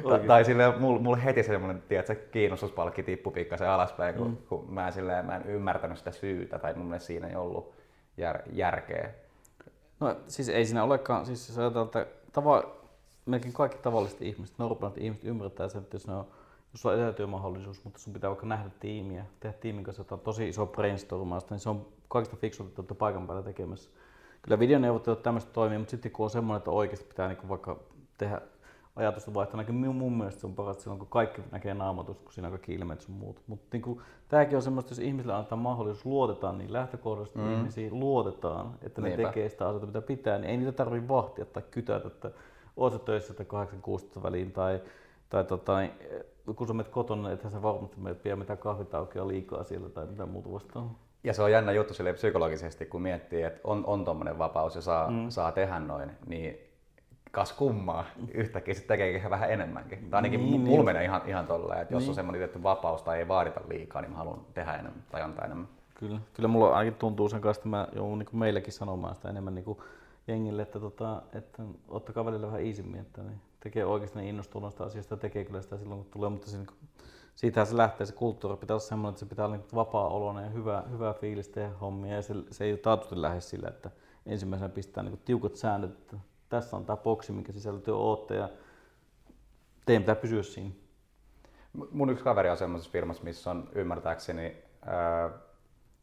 Ta, tai silleen, mulla mul heti semmoinen, tiedätkö, kiinnostuspalkki tippui pikkasen alaspäin, kun, mm. kun mä, silleen, mä en ymmärtänyt sitä syytä tai mun mielestä siinä ei ollut jär, järkeä. No siis ei siinä olekaan, siis jos ajatellaan, että tava, melkein kaikki tavalliset ihmiset, normaalit ihmiset ymmärtää sen, että jos ne on jos on etätyömahdollisuus, mutta sun pitää vaikka nähdä tiimiä, tehdä tiimin kanssa jotain tosi iso brainstormausta, niin se on kaikista fiksulta, että paikan päällä tekemässä. Kyllä videoneuvottelut tämmöistä toimii, mutta sitten kun on semmoinen, että oikeasti pitää niin vaikka tehdä ajatusta vaihtona, niin mun mielestä se on parasta silloin, kun kaikki näkee naamatusta, kun siinä on kaikki ilmeet sun muut. Mutta niin kuin, tämäkin on semmoista, jos ihmisille antaa mahdollisuus, luotetaan niin lähtökohdasta, mm. ihmisiin luotetaan, että ne Niinpä. tekee sitä asioita, mitä pitää, niin ei niitä tarvitse vahtia tai kytätä, että oot töissä 8-16 väliin tai, tai tota, niin, kun sä menet kotona, ethän sä varmasti menet vielä mitään kahvitaukia liikaa siellä tai mitä muuta vastaan. Ja se on jännä juttu sille psykologisesti, kun miettii, että on, on tuommoinen vapaus ja saa, mm. saa tehdä noin, niin kas kummaa, yhtäkkiä sitten tekee vähän enemmänkin. Tai ainakin niin, mulla niin. menee ihan, ihan tolleen, että jos niin. on semmoinen tietty vapaus tai ei vaadita liikaa, niin mä haluan tehdä enemmän tai antaa enemmän. Kyllä, kyllä mulla ainakin tuntuu sen kanssa, että mä joudun niin meillekin sanomaan sitä enemmän niin kuin jengille, että, tota, että ottakaa välillä vähän iisimmin, että niin tekee oikeasti niin innostunut sitä asiasta tekee kyllä sitä silloin kun tulee, mutta se, niin siitähän se lähtee, se kulttuuri pitää olla semmoinen, että se pitää olla niin vapaa-oloinen ja hyvä, hyvä fiilis tehdä hommia ja se, se ei taatusti lähde sillä, että ensimmäisenä pistää niin tiukat säännöt, että tässä on tämä boksi, minkä sisällä ootte ja teidän pitää pysyä siinä. Mun yksi kaveri on semmoisessa firmassa, missä on ymmärtääkseni ää,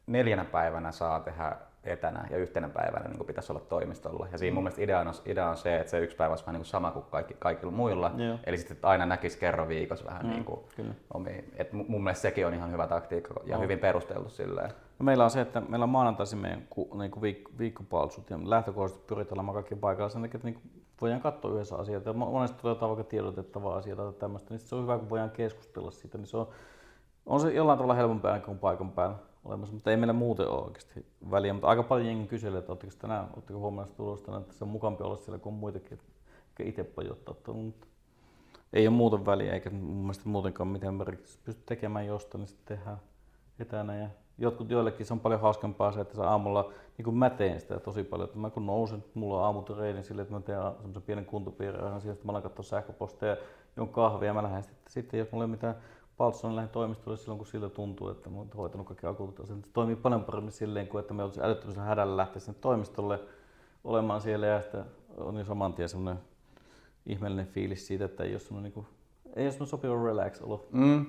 neljänä päivänä saa tehdä etänä ja yhtenä päivänä niin kuin pitäisi olla toimistolla. Ja siinä mm. mun mielestä idea on, idea on se, että se yksi päivä olisi vähän niin kuin sama kuin kaikki, kaikilla muilla. Joo. Eli sitten aina näkisi kerran viikossa vähän mm, niin kuin omiin. Et mun mielestä sekin on ihan hyvä taktiikka ja oh. hyvin perusteltu silleen. No meillä on se, että meillä on maanantaisin meidän ku, niin kuin viik- viikkopalsut ja lähtökohtaisesti pyritään olemaan kaikki paikalla sen takia, että niin voidaan katsoa yhdessä asioita. Monesti tulee jotain vaikka tiedotettavaa asiaa tai tämmöistä, niin se on hyvä, kun voidaan keskustella siitä. Niin se on, on se jollain tavalla helpompaa kuin paikan päällä olemassa, mutta ei meillä muuten ole oikeasti väliä. Mutta aika paljon jengi kyselee, että oletteko tänään, oletteko huomannut tulosta, että se on mukampi olla siellä kuin muitakin, että itse pojottaa tuolla. Mutta ei ole muuten väliä, eikä mun mielestä muutenkaan mitään merkitystä. Pysty tekemään jostain, niin sitten tehdään etänä. Ja jotkut joillekin se on paljon hauskempaa se, että sä aamulla, niin kuin mä teen sitä tosi paljon, että mä kun nousen, mulla on aamutreeni sille, että mä teen semmoisen pienen kuntopiirran siihen, että mä alan katsoa sähköposteja, jon kahvia ja mä lähden sitten, sitten jos mulla ei mitään paltsoa, niin lähden toimistolle silloin, kun sillä tuntuu, että mä oon hoitanut kaikki akuutit asiat. Se toimii paljon paremmin silleen kuin, että me oltaisiin älyttömällä hädällä lähteä sinne toimistolle olemaan siellä ja sitten on jo saman tien semmoinen ihmeellinen fiilis siitä, että ei ole semmoinen, niin kuin, ei ole semmoinen sopiva relax-olo. Mm.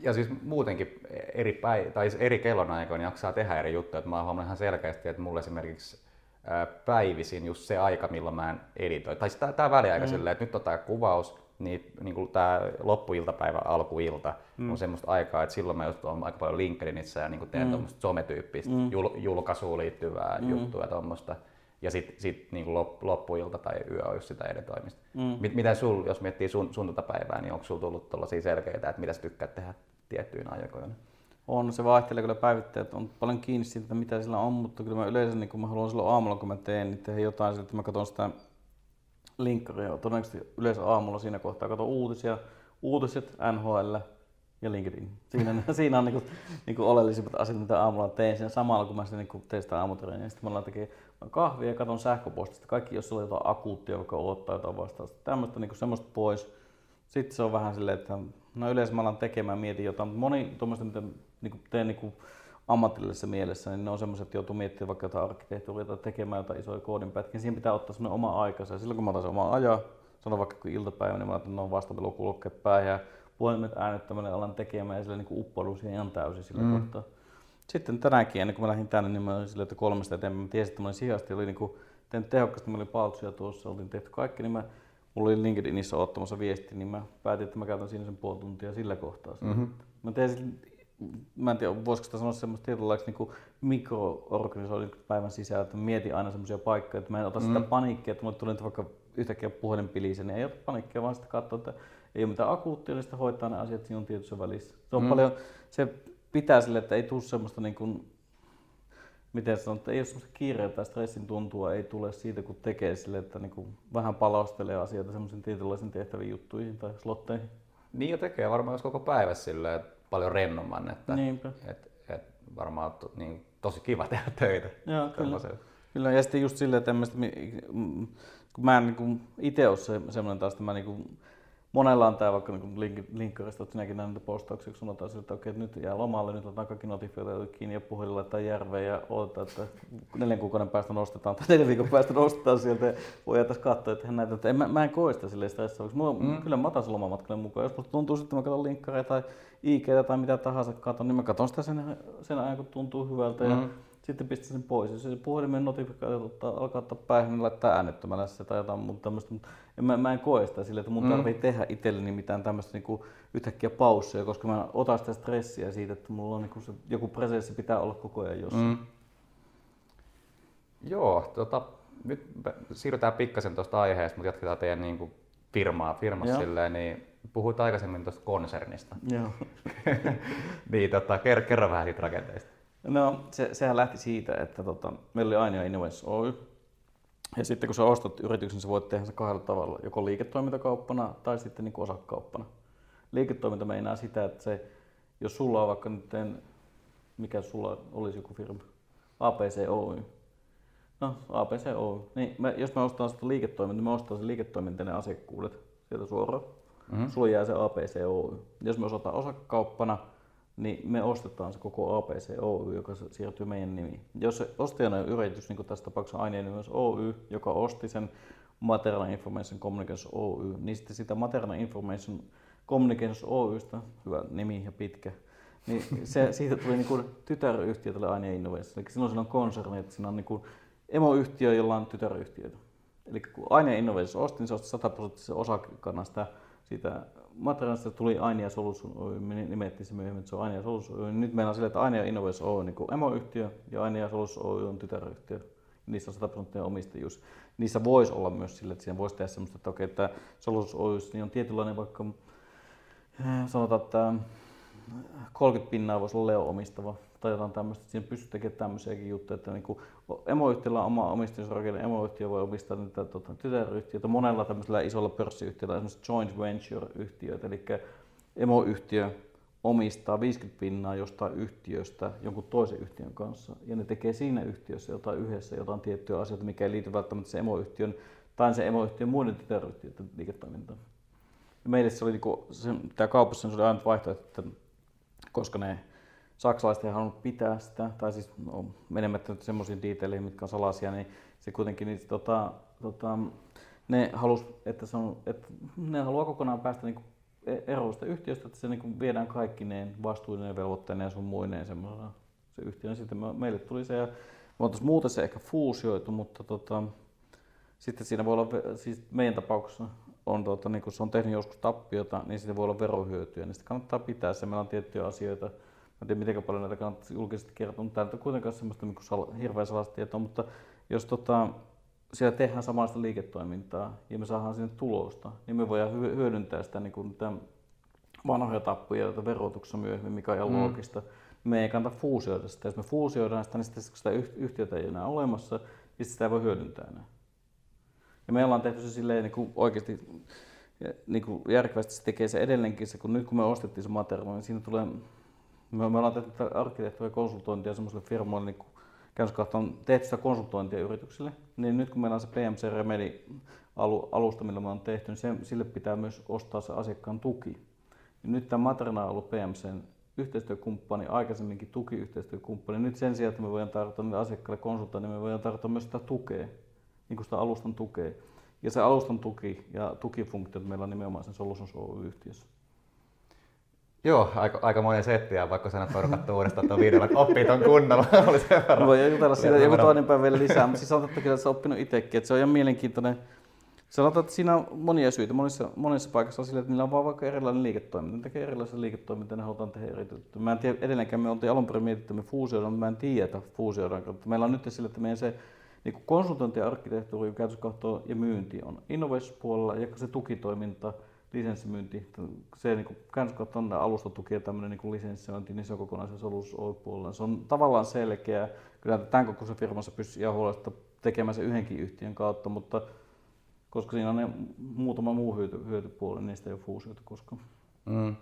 Ja siis muutenkin eri, päi- tai siis eri kellonaikoina jaksaa tehdä eri juttuja. Että mä oon ihan selkeästi, että mulle esimerkiksi päivisin just se aika, milloin mä en editoi. Tai siis tää, väliaika mm. silleen, että nyt on tää kuvaus, niin, niin kuin tämä loppuiltapäivä, alkuilta mm. on semmoista aikaa, että silloin mä just olen aika paljon LinkedInissä ja niin kuin teen mm. tuommoista sometyyppistä mm. jul, julkaisuun liittyvää mm. juttua tuommoista ja sitten sit, niin loppuilta tai yö on just sitä editoimista. Mm. Mit, miten sul, jos miettii sun, sun tota päivää, niin onko sulla tullut tuollaisia selkeitä, että mitä sä tykkäät tehdä tiettyinä aikoina? On, se vaihtelee kyllä päivittäin, on paljon kiinni siitä, mitä sillä on, mutta kyllä mä yleensä, niin kun mä haluan silloin aamulla, kun mä teen, niin tehdä jotain, että mä katson sitä linkkaria. Todennäköisesti yleensä aamulla siinä kohtaa katson uutisia, uutiset, NHL, ja LinkedIn. Siinä, siinä on niinku, niinku oleellisimmat asiat, mitä aamulla teen siinä samalla, kun mä sitten niinku teen sitä aamutreeniä. Sitten mä tekee kahvia ja katson sähköpostista. Kaikki, jos sulla on jotain akuuttia, vaikka odottaa jotain vastausta. Tämmöistä niinku semmoista pois. Sitten se on vähän silleen, että no yleensä mä alan tekemään, mietin jotain, mutta moni tuommoista, mitä niinku teen niinku ammatillisessa mielessä, niin ne on semmoiset, että joutuu miettimään vaikka jotain arkkitehtuuria tai tekemään jotain isoja koodinpätkiä. Siihen pitää ottaa semmoinen oma aikansa. Ja silloin kun mä otan sen oman ajan, sanon vaikka kun iltapäivä, niin mä otan noin vastapelukulkeet päähän ja puhelimet äänettämällä alan tekemään ja sille niin uppoudun siihen ihan täysin sillä mm. kohtaa. Sitten tänäänkin, ennen kuin mä lähdin tänne, niin mä olin silleen, että kolmesta eteenpäin. Mä tiesin, että mä olin sijasti, oli niin kuin, tehnyt tehokkaasti, mä olin paltsuja tuossa, oltiin tehty kaikki, niin mä, mulla oli LinkedInissa ottamassa viesti, niin mä päätin, että mä käytän siinä sen puoli tuntia sillä kohtaa. Mm-hmm. Mä tein mä en tiedä, voisiko sitä sanoa semmoista tietynlaista niin mikroorganisoinnin päivän sisään, että mietin aina semmoisia paikkoja, että mä en ota mm. sitä paniikkia, että mulle tulee vaikka yhtäkkiä puhelin pilisen, niin ei ota paniikkia, vaan sitten katsoa, että ei ole mitään akuuttia, niin hoitaa ne asiat siinä tietyssä välissä. Se on mm. paljon, se pitää sille, että ei tule semmoista niin kuin, miten sanon, että ei ole semmoista kiireitä tai stressin tuntua, ei tule siitä, kun tekee sille, että niin kuin vähän palastelee asioita semmoisen tietynlaisen tehtäviin juttuihin tai slotteihin. Niin jo tekee varmaan jos koko päivä silleen, että paljon rennomman, että et, et varmaan to, niin, tosi kiva tehdä töitä. Joo, kyllä. kyllä. Ja sitten just silleen, että kun mä en niin itse ole se, semmoinen taas, että mä niin kuin, monella on tämä vaikka niin link, linkkarista, että sinäkin näin niitä postauksia, kun sanotaan että okei, että nyt jää lomalle, nyt otetaan kaikki notifioita kiinni ja puhelilla tai järveen ja odotetaan, että neljän kuukauden päästä nostetaan tai neljän viikon päästä nostetaan sieltä ja voi tässä katsoa, että näitä, että en, mä, mä en koe sitä silleen stressaavaksi. Mulla, mm. Kyllä mä otan lomamatkalle mukaan. Jos tuntuu sitten, että mä katson linkkareita tai IG tai mitä tahansa katon, niin mä katson sitä sen, sen ajan, kun tuntuu hyvältä. Mm. Ja sitten pistää sen pois. Jos se puhelimen notifikaatio alkaa ottaa päähän, niin laittaa äänettömällä se tai jotain muuta tämmöistä. Mutta en, mä, mä, en koe sitä sille, että mun mm. tarvii tehdä itselleni mitään tämmöistä niinku yhtäkkiä pausseja, koska mä otan sitä stressiä siitä, että mulla on niinku se, joku presenssi pitää olla koko ajan jossain. Mm. Joo, tota, nyt siirrytään pikkasen tuosta aiheesta, mutta jatketaan teidän niin firmaa, firmassa silleen, niin puhuit aikaisemmin tuosta konsernista. Joo. niin, tota, kerro, kerro vähän siitä rakenteesta. No, se, sehän lähti siitä, että tota, meillä oli aina Innovations Oy. Ja sitten kun sä ostat yrityksen, sä voit tehdä se kahdella tavalla, joko liiketoimintakauppana tai sitten niin osakauppana. Liiketoiminta meinaa sitä, että se, jos sulla on vaikka nyt, mikä sulla olisi joku firma, APC Oy. No, APC Oy. Niin me, jos me ostaa sitä liiketoimintaa, niin me ostaa se liiketoimintainen asiakkuudet sieltä suoraan. Mm-hmm. Sulla jää se APC Oy. Jos me osataan osakauppana, niin me ostetaan se koko APC Oy, joka siirtyy meidän nimiin. Jos ostajana on yritys, niin kuin tässä tapauksessa aineen myös Oy, joka osti sen Material Information Communications Oy, niin sitten sitä Material Information Communications Oystä, hyvä nimi ja pitkä, niin se, siitä tuli niin kuin tytäryhtiö tälle Aine Innovation. Eli silloin siinä on konserni, että siinä on niin kuin emoyhtiö, jolla on tytäryhtiöitä. Eli kun Aine Innovation osti, niin se osti 100 prosenttisen osakekannan sitä, sitä materiaalista tuli Ainia Solution Oy, nimettiin se myöhemmin, että se on Ainia Solution Oy. Nyt meillä on sille, että Ainia Innovations Oy on niin emoyhtiö ja Ainia Solution Oy on tytäryhtiö. Niissä on 100 prosenttia omistajuus. Niissä voisi olla myös sille, että siinä voisi tehdä semmoista, että okei, että Solutions Oy niin on tietynlainen vaikka, eh, sanotaan, että 30 pinnaa voisi olla Leo omistava tai jotain tämmöistä. Siinä pystyy tekemään tämmöisiäkin juttuja, että niin emoyhtiöllä on oma omistusrakenne, emoyhtiö voi omistaa niitä tota, tytäryhtiöitä. Monella tämmöisellä isolla pörssiyhtiöllä esimerkiksi joint venture-yhtiöitä, eli emoyhtiö omistaa 50 pinnaa jostain yhtiöstä jonkun toisen yhtiön kanssa ja ne tekee siinä yhtiössä jotain yhdessä, jotain tiettyjä asioita, mikä ei liity välttämättä se emoyhtiön tai se emoyhtiön muiden tytäryhtiöiden liiketoimintaan. Meille se oli niinku, se, tämä kaupassa se oli aina vaihtoehto, että koska ne saksalaiset ei halunnut pitää sitä, tai siis no, menemättä nyt semmoisiin diiteileihin, mitkä on salaisia, niin se kuitenkin niin, tota, tota, ne halus, että se on, että ne haluaa kokonaan päästä niin eroista yhtiöstä, että se niin viedään kaikki ne vastuullinen velvoitteinen ja sun muineen semmoisena se yhtiö. Sitten meille tuli se ja me muuten se ehkä fuusioitu, mutta tota, sitten siinä voi olla, siis meidän tapauksessa on, tota, niin kun se on tehnyt joskus tappiota, niin siitä voi olla verohyötyä, niin sitä kannattaa pitää se. Meillä on tiettyjä asioita, en tiedä miten paljon näitä kannattaa julkisesti kertoa, mutta täältä kuitenkaan semmoista niin sal, hirveän sellaista tietoa, mutta jos tota, siellä tehdään samanlaista liiketoimintaa ja me saadaan sinne tulosta, niin me voidaan hyödyntää sitä niin kuin vanhoja tappuja, joita verotuksessa myöhemmin, mikä on ihan mm. loogista. Me ei kannata fuusioida sitä. Jos me fuusioidaan sitä, niin sitten kun sitä yhtiötä ei enää olemassa, niin sitä ei voi hyödyntää enää. Ja me ollaan tehty se silleen niin kuin oikeasti niin kuin järkevästi se tekee se edelleenkin, se, kun nyt kun me ostettiin se materiaali, niin siinä tulee, me, me ollaan tehty arkkitehtuuria konsultointia semmoiselle firmoille niin käytöskahto on tehty sitä konsultointia yrityksille, niin nyt kun meillä on se PMC Remedy alusta, millä me on tehty, niin se, sille pitää myös ostaa se asiakkaan tuki. Ja nyt tämä Matrena on ollut PMCn yhteistyökumppani, aikaisemminkin tukiyhteistyökumppani. Nyt sen sijaan, että me voidaan tarjota niille asiakkaille konsultointia, niin me voidaan tarjota myös sitä tukea, niin kuin sitä alustan tukea. Ja se alustan tuki ja tukifunktiot meillä on nimenomaan sen Solutions Oy-yhtiössä. Joo, aika, aika monen settiä, vaikka nyt katsoa uudestaan tuon videon, että oppii ton kunnolla. Oli sen verran. Voi jutella siitä joku toinen päivä vielä lisää, mutta siis sanotaan, että kyllä sä oppinut itsekin, että se on ihan mielenkiintoinen. Sanotaan, että siinä on monia syitä. Monissa, monissa paikoissa on sillä, että niillä on vaan vaikka erilainen liiketoiminta. Ne tekee erilaisia liiketoimintaa, ne halutaan tehdä eri Mä en tiedä, edelleenkään me oltiin alun perin mietitty, että me fuusioidaan, mutta mä en tiedä, että fuusioidaan. Meillä on nyt sillä, että meidän se niin konsultointi arkkitehtuuri, käytöskahto ja myynti on innovaatiopuolella ja se tukitoiminta – lisenssimyynti, se niin käännöskaton alustatuki ja tämmöinen niin lisenssiointi, niin se on kokonaisen puolella. Se on tavallaan selkeä. Kyllä tämän kokoisen firmassa pystyy ihan huolesta tekemään se yhdenkin yhtiön kautta, mutta koska siinä on ne muutama muu hyöty, hyötypuoli, niin sitä ei ole fuusioitu koskaan. Mm.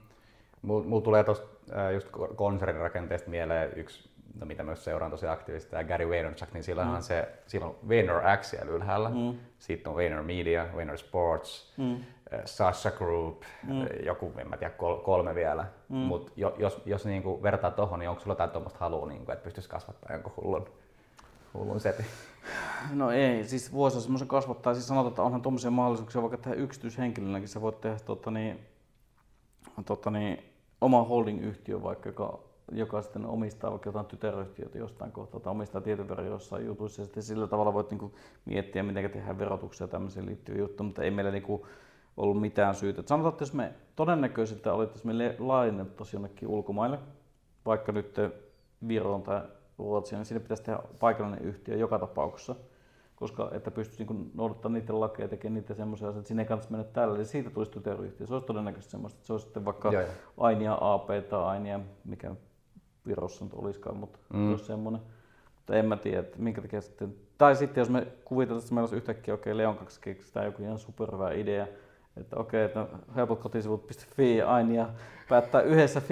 Mulla tulee tuosta just konsernin rakenteesta mieleen yksi, no mitä myös seuraan tosi aktiivisesti, tämä Gary Vaynerchuk, niin silloinhan mm. se, sillä on Vayner X siellä ylhäällä, mm. sitten on Vayner Media, Vayner Sports, mm. Sasha Group, mm. joku, en mä tiedä, kolme vielä. Mm. Mutta jos, jos niinku vertaa tuohon, niin onko sulla jotain tuommoista halua, niinku, että pystyisi kasvattaa jonkun hullun, hullun setin? No ei, siis voisi semmoisen kasvattaa. Siis sanotaan, että onhan tuommoisia mahdollisuuksia vaikka tehdä yksityishenkilönäkin. Sä voit tehdä tota niin, tota niin, oma holding-yhtiö vaikka, joka, joka sitten omistaa vaikka jotain tytäryhtiötä jostain kohtaa tai omistaa tietyn verran jossain jutuissa. Ja sitten sillä tavalla voit niinku miettiä, miten tehdään verotuksia ja tämmöisiin liittyviä juttuja, mutta ei meillä niinku, ollut mitään syytä. Et sanotaan, että jos me todennäköisesti alettaisiin me laajennettaisiin jonnekin ulkomaille, vaikka nyt Viroon tai Ruotsiin, niin sinne pitäisi tehdä paikallinen yhtiö joka tapauksessa, koska että pystyisi niin noudattamaan niiden lakeja ja tekemään niitä semmoisia asioita, että sinne ei kannata mennä tällä, eli siitä tulisi tytäryhtiö. Se olisi todennäköisesti semmoista, että se olisi sitten vaikka. Ainia AP tai Ainia, mikä Virossa nyt olisikaan, mutta mm. olisi semmoinen. Mutta en mä tiedä, että minkä takia sitten. Tai sitten jos me kuvitellaan, että meillä olisi yhtäkkiä, okei, okay, Leon 2 keksitään joku ihan superhyvä idea, että okei, että helpotkotisivut.fi aina ja päättää yhdessä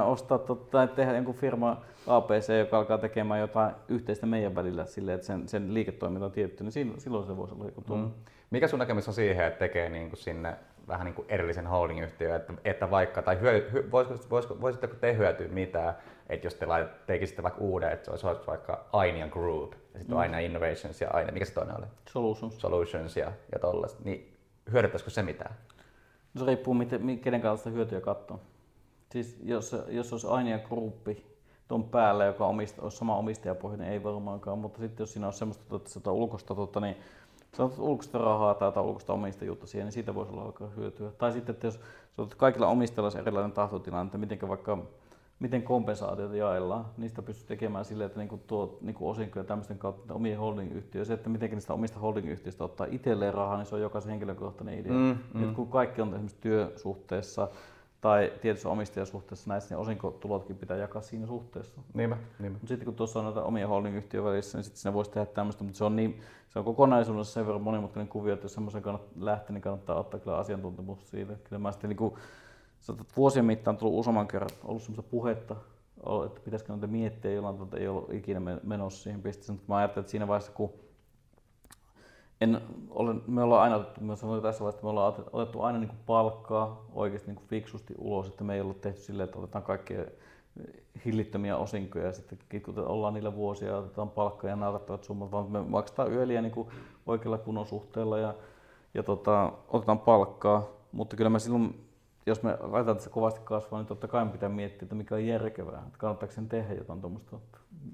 50-50 ostaa tai tehdä jonkun firma APC, joka alkaa tekemään jotain yhteistä meidän välillä silleen, että sen, sen liiketoiminta on tietty, niin silloin se voisi olla joku mm. Mikä sun näkemys on siihen, että tekee niin kuin sinne vähän niin kuin erillisen holding-yhtiön, että, että vaikka, tai hyö, hy, voisiko, voisiko, voisitteko te hyötyä mitään, että jos te tekisitte vaikka uuden, että se olisi vaikka Aina Group, ja sitten mm. Aina Innovations ja Aina, mikä se toinen oli? Solutions. Solutions ja, ja tollaista, niin hyödyttäisikö se mitään? Se riippuu, miten, kenen kautta hyötyä katsoo. Siis jos, jos olisi aina gruppi tuon päällä, joka omista, olisi sama omistajapohjainen, ei varmaankaan, mutta sitten jos siinä on semmoista että sitä ulkosta, niin sanotaan ulkoista rahaa tai ulkoista omistajuutta siihen, niin siitä voisi olla alkaa hyötyä. Tai sitten, että jos kaikilla omistajilla erilainen tahtotila, että miten vaikka miten kompensaatiota jaellaan. Niistä pystyy tekemään silleen, että niinku tuo niinku osinkoja tämmöisten kautta omien holding-yhtiöön. Se, että miten niistä omista holding-yhtiöistä ottaa itselleen rahaa, niin se on jokaisen henkilökohtainen idea. Mm, mm. Et kun kaikki on esimerkiksi työsuhteessa tai tietyssä omistajasuhteessa näissä, niin osinkotulotkin pitää jakaa siinä suhteessa. Niinpä, niinpä. Mutta sitten kun tuossa on noita omia holding-yhtiön välissä, niin sitten siinä voisi tehdä tämmöistä, mutta se on, niin, se on kokonaisuudessa sen verran monimutkainen kuvio, että jos semmoisen kannattaa lähteä, niin kannattaa ottaa kyllä asiantuntemus siitä. Kyllä mä sitten niin kuin, vuosien mittaan tullut useamman kerran ollut semmoista puhetta, että pitäisikö noita miettiä jollain tavalla, ei ollut ikinä menossa siihen pisteeseen. Mutta mä ajattelin, että siinä vaiheessa, kun en ole, me ollaan aina otettu, mä sanoin tässä vaiheessa, me ollaan otettu aina niin kuin palkkaa oikeasti niin kuin fiksusti ulos, että me ei ollut tehty silleen, että otetaan kaikkia hillittömiä osinkoja ja sitten ollaan niillä vuosia ja otetaan palkkaa ja naurattavat summat, vaan me maksetaan yöliä niin kuin oikealla kunnon suhteella ja, ja tota, otetaan palkkaa, mutta kyllä me silloin jos me laitetaan, se kovasti kasvaa, niin totta kai me pitää miettiä, että mikä on järkevää, että kannattaako sen tehdä jotain tuommoista.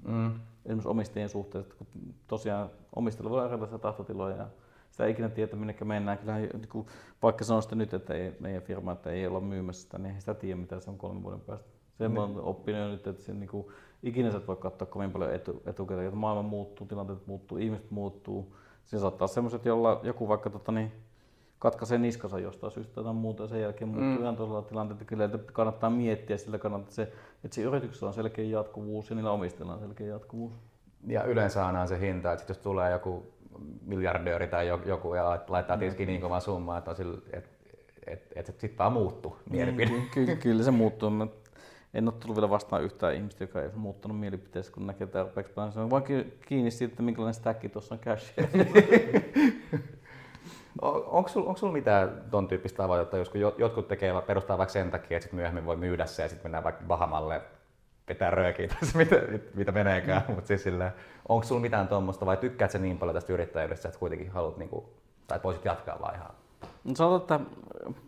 Mm. Esimerkiksi omistajien suhteessa, kun tosiaan omistajilla voi olla erilaisia tahtotiloja ja sitä ei ikinä tiedä, minne mennään. Kyllähän, niin kuin, vaikka sanoisitte nyt, että ei, meidän firma että ei olla myymässä sitä, niin ei sitä tiedä, mitä se on kolmen vuoden päästä. Sen mm. olen oppinut nyt, että sen, niin kuin, ikinä sä et voi katsoa kovin paljon etu, etukäteen, että maailma muuttuu, tilanteet muuttuu, ihmiset muuttuu. Siinä saattaa olla sellaiset, jolla joku vaikka tota, niin, katkaisee niskansa jostain syystä tai muuta ja sen jälkeen muuttuu mm. ihan toisella tilanteella. Kyllä että kannattaa miettiä sillä kannattaa, että, se, että se yrityksessä on selkeä jatkuvuus ja niillä omistajilla on selkeä jatkuvuus. Ja yleensä aina se hinta, että jos tulee joku miljardööri tai joku ja laittaa tietysti niin kovan summan, että, sillä, että, että, että sitten vaan muuttuu mielipide. Niin, kyllä, kyllä se muuttuu. Mä en ole tullut vielä vastaan yhtään ihmistä, joka ei muuttanut mielipiteessä, kun näkee tarpeeksi paljon. Se on vain kiinni siitä, että minkälainen stäkki tuossa on cash. Onko sulla sul mitään ton tyyppistä tavoitetta, jos jotkut tekee, perustaa vaikka sen takia, että sit myöhemmin voi myydä se ja sitten mennään vaikka Bahamalle pitää röökiä tai mitä, mitä meneekään, mm. mutta siis silleen, onko sulla mitään tuommoista vai tykkäät sä niin paljon tästä yrittäjyydestä, että kuitenkin haluat niinku, tai voisit jatkaa vaan ihan? No sanotaan, että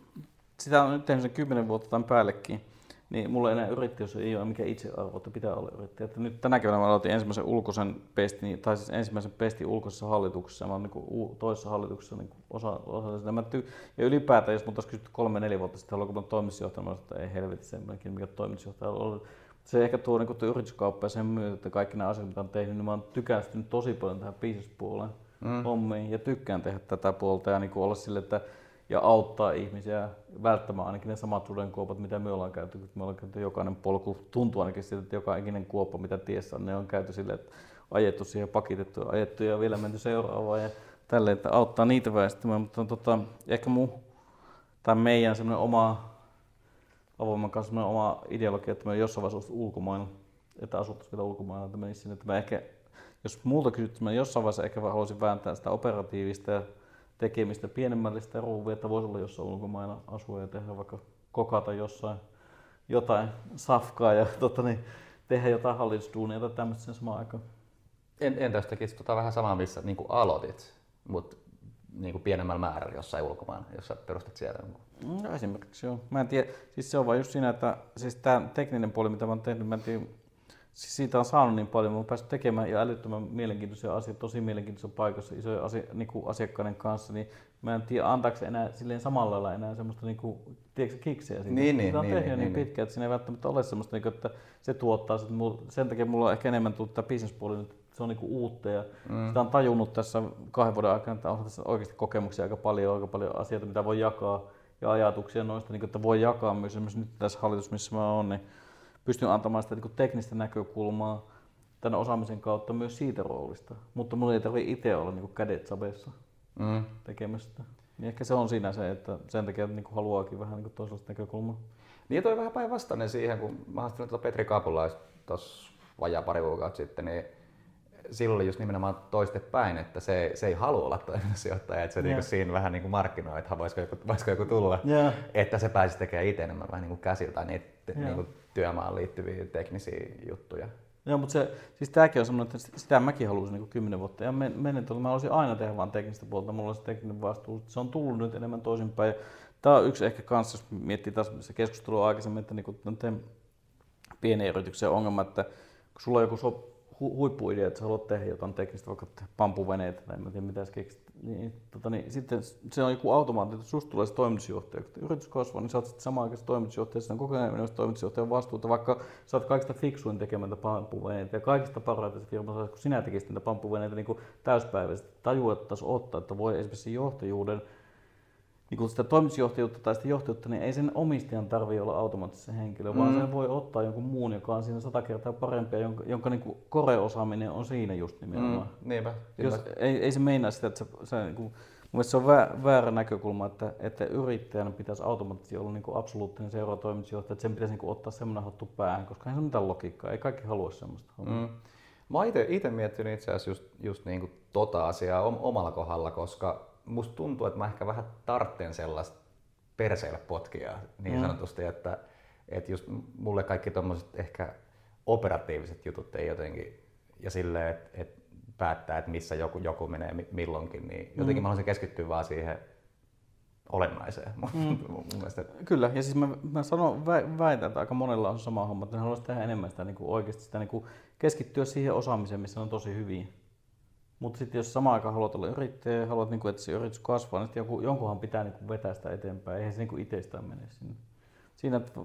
sitä on nyt tehnyt sen kymmenen vuotta tämän päällekin niin mulla enää yrittäjyys ei ole mikä itsearvo, että pitää olla yrittäjä. Että nyt tänä keväänä mä aloitin ensimmäisen ulkoisen pestin, tai siis ensimmäisen pestin ulkoisessa hallituksessa, mä olen niin toisessa hallituksessa niin osa, osa sitä. Mä ty- ja ylipäätään, jos multa olisi kysytty kolme, neljä vuotta sitten, haluanko mä toimitusjohtaja, mä että ei helvetti semmoinenkin, mikä toimitusjohtaja on ollut. Se ehkä tuo niin yrityskauppa ja sen myötä, että kaikki nämä asiat, mitä on tehnyt, niin mä oon tykästynyt tosi paljon tähän business-puoleen mm. hommiin ja tykkään tehdä tätä puolta ja niin olla sille, että ja auttaa ihmisiä välttämään ainakin ne samat sudenkuopat, mitä me ollaan käyty. Me ollaan käyty jokainen polku, tuntuu ainakin siltä, että joka ikinen kuoppa, mitä tiessä on, ne on käyty silleen, että ajettu siihen, pakitettu ajettu ja vielä menty seuraavaan ja tälleen, että auttaa niitä väestymään. Mutta tota, ehkä mu, tai meidän semmoinen oma avoimen kanssa semmoinen oma ideologia, että me jossain vaiheessa ulkomailla, että asuttaisiin vielä ulkomailla, että menisi sinne, että mä ehkä, jos multa kysyt, mä jossain vaiheessa ehkä haluaisin vääntää sitä operatiivista ja tekemistä pienemmälle sitä ruuvia, että voisi olla jossain ulkomailla asua ja tehdä vaikka kokata jossain jotain safkaa ja tota, niin, tehdä jotain hallitustuunia tai tämmöistä sen samaan aikaan. En, entäs tekisi tota vähän samaa, missä niin aloitit, mutta niin kuin pienemmällä määrällä jossain ulkomailla, jos sä perustat siellä? No esimerkiksi joo. Mä en tiedä, siis se on vain just siinä, että siis tämä tekninen puoli, mitä mä oon tehnyt, mä en tiedä, siis siitä on saanut niin paljon, mä oon päässyt tekemään ja älyttömän mielenkiintoisia asioita, tosi mielenkiintoisessa paikassa isojen asia, niin kuin asiakkaiden kanssa, niin mä en tiedä antaako enää silleen samalla lailla enää semmoista niin kuin, tiedätkö, kiksejä siitä. Niin, niin, on niin, tehnyt niin, niin, niin, pitkään, että siinä ei välttämättä ole semmoista, niin kuin, että se tuottaa, että mulla, sen takia mulla on ehkä enemmän tullut tämä bisnespuoli nyt, se on niin kuin uutta ja mm. sitä on tajunnut tässä kahden vuoden aikana, että on tässä oikeasti kokemuksia aika paljon, aika paljon asioita, mitä voi jakaa ja ajatuksia noista, niin kuin, että voi jakaa myös esimerkiksi nyt tässä hallitus, missä mä oon, niin pystyn antamaan sitä niin teknistä näkökulmaa, tämän osaamisen kautta myös siitä roolista. Mutta mun ei tarvitse itse olla niin kädet sabeessa mm. tekemästä. Niin ehkä se on siinä se, että sen takia niin kuin haluaakin vähän niin toisenlaista näkökulmaa. Niin toi vähän päinvastainen siihen, kun mä haastelin tuota Petri Kaapulais tuossa vajaa pari kuukautta sitten, niin silloin just nimenomaan toistepäin, että se, se ei halua olla toimitusjohtaja, että se yeah. niinku siinä vähän niinku markkinoi, että voisiko joku, voisiko joku tulla, yeah. että se pääsisi tekemään itse enemmän vähän niinku käsiltä niitä yeah. niinku työmaan liittyviä teknisiä juttuja. Joo, mutta se, siis tämäkin on semmoinen, että sitä mäkin haluaisin niin kymmenen vuotta. Ja menen tuolla, mä haluaisin aina tehdä vain teknistä puolta, mulla on se tekninen vastuu. Se on tullut nyt enemmän toisinpäin. Tämä on yksi ehkä kanssa, jos miettii taas se keskustelu aikaisemmin, että niin pienen yrityksen ongelma, että kun sulla on joku so, hu, huippuidea, että sä haluat tehdä jotain teknistä, vaikka pampuveneitä tai en tiedä mitä sä keksit, niin, tota, niin, sitten se on joku automaatti, että susta tulee se toimitusjohtaja. Kun yritys kasvaa, niin sä oot sitten samaan aikaan toimitusjohtaja, sitten on koko ajan toimitusjohtajan vastuuta, vaikka sä oot kaikista fiksuin tekemättä pampuveneitä ja kaikista parhaita firmassa, kun sinä tekisit niitä pampuveneitä niin täyspäiväisesti, tajuattaisi ottaa, että voi esimerkiksi johtajuuden niin kun sitä toimitusjohtajuutta tai sitä johtajuutta, niin ei sen omistajan tarvitse olla automaattisesti henkilö, mm. vaan sen voi ottaa jonkun muun, joka on siinä sata kertaa parempi ja jonka, jonka niin koreosaaminen on siinä just nimenomaan. Mm, niinpä. Jos, ei, ei se meinaa sitä, että se, se niin kuin, Mun se on väärä näkökulma, että, että yrittäjän pitäisi automaattisesti olla niin absoluuttinen seuraava toimitusjohtaja, että sen pitäisi niin ottaa semmoinen hattu päähän, koska ei se ole mitään logiikkaa, ei kaikki halua semmoista. Mm. Mä oon itse miettinyt itse asiassa just, just niin kuin tota asiaa omalla kohdalla, koska musta tuntuu, että mä ehkä vähän tartten sellaista perseille potkia niin mm. sanotusti, että, että just mulle kaikki tommoset ehkä operatiiviset jutut ei jotenkin, ja silleen, että, että päättää, että missä joku, joku menee milloinkin, niin jotenkin mm. mä haluaisin keskittyä vaan siihen olennaiseen. Mm. mun mielestä. Kyllä, ja siis mä, mä sanon, väitän, että aika monella on sama homma, että ne haluaisi tehdä enemmän sitä niin kuin oikeasti sitä niin kuin keskittyä siihen osaamiseen, missä on tosi hyviä. Mutta sitten jos samaan aikaan haluat olla yrittäjä ja haluat, niin kuin, että se yritys kasvaa, niin joku, jonkunhan pitää niin kuin vetää sitä eteenpäin. Eihän se niin kuin itsestään mene sinne. Siinä, että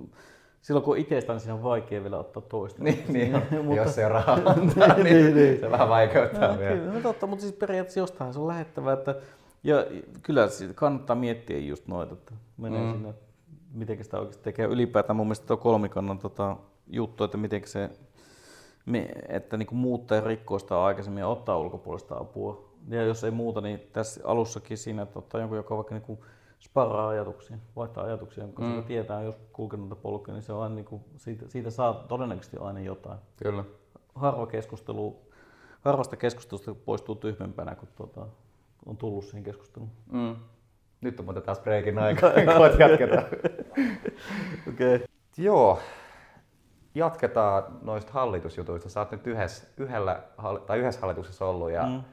silloin kun itsestään, niin siinä on vaikea vielä ottaa toista. niin, niin mutta... jos se on rahaa niin, niin, niin, se vähän vaikeuttaa no, vielä. Kyllä, no totta, mutta siis periaatteessa jostain se on lähettävä. Että, ja kyllä kannattaa miettiä just noita, että menee mm. sinne, miten sitä oikeasti tekee. Ylipäätään mun mielestä tuo kolmikannan tota, juttu, että miten se, että niin muuttaa ja rikkoo sitä aikaisemmin ja ottaa ulkopuolista apua. Ja jos ei muuta, niin tässä alussakin siinä, että ottaa jonkun, joka vaikka niin sparraa ajatuksia, vaihtaa ajatuksia, koska mm. tietää, jos kulkenut polkuja, niin se on aina, niin kuin, siitä, siitä saa todennäköisesti aina jotain. Kyllä. Harva keskustelu, harvasta keskustelusta poistuu tyhmempänä, kun tuota, on tullut siihen keskusteluun. Mm. Nyt on muuten taas breikin aika, kun jatketaan. okay. Joo, jatketaan noista hallitusjutuista. Sä oot nyt yhdessä, yhdellä, tai yhdessä hallituksessa ollut ja mm.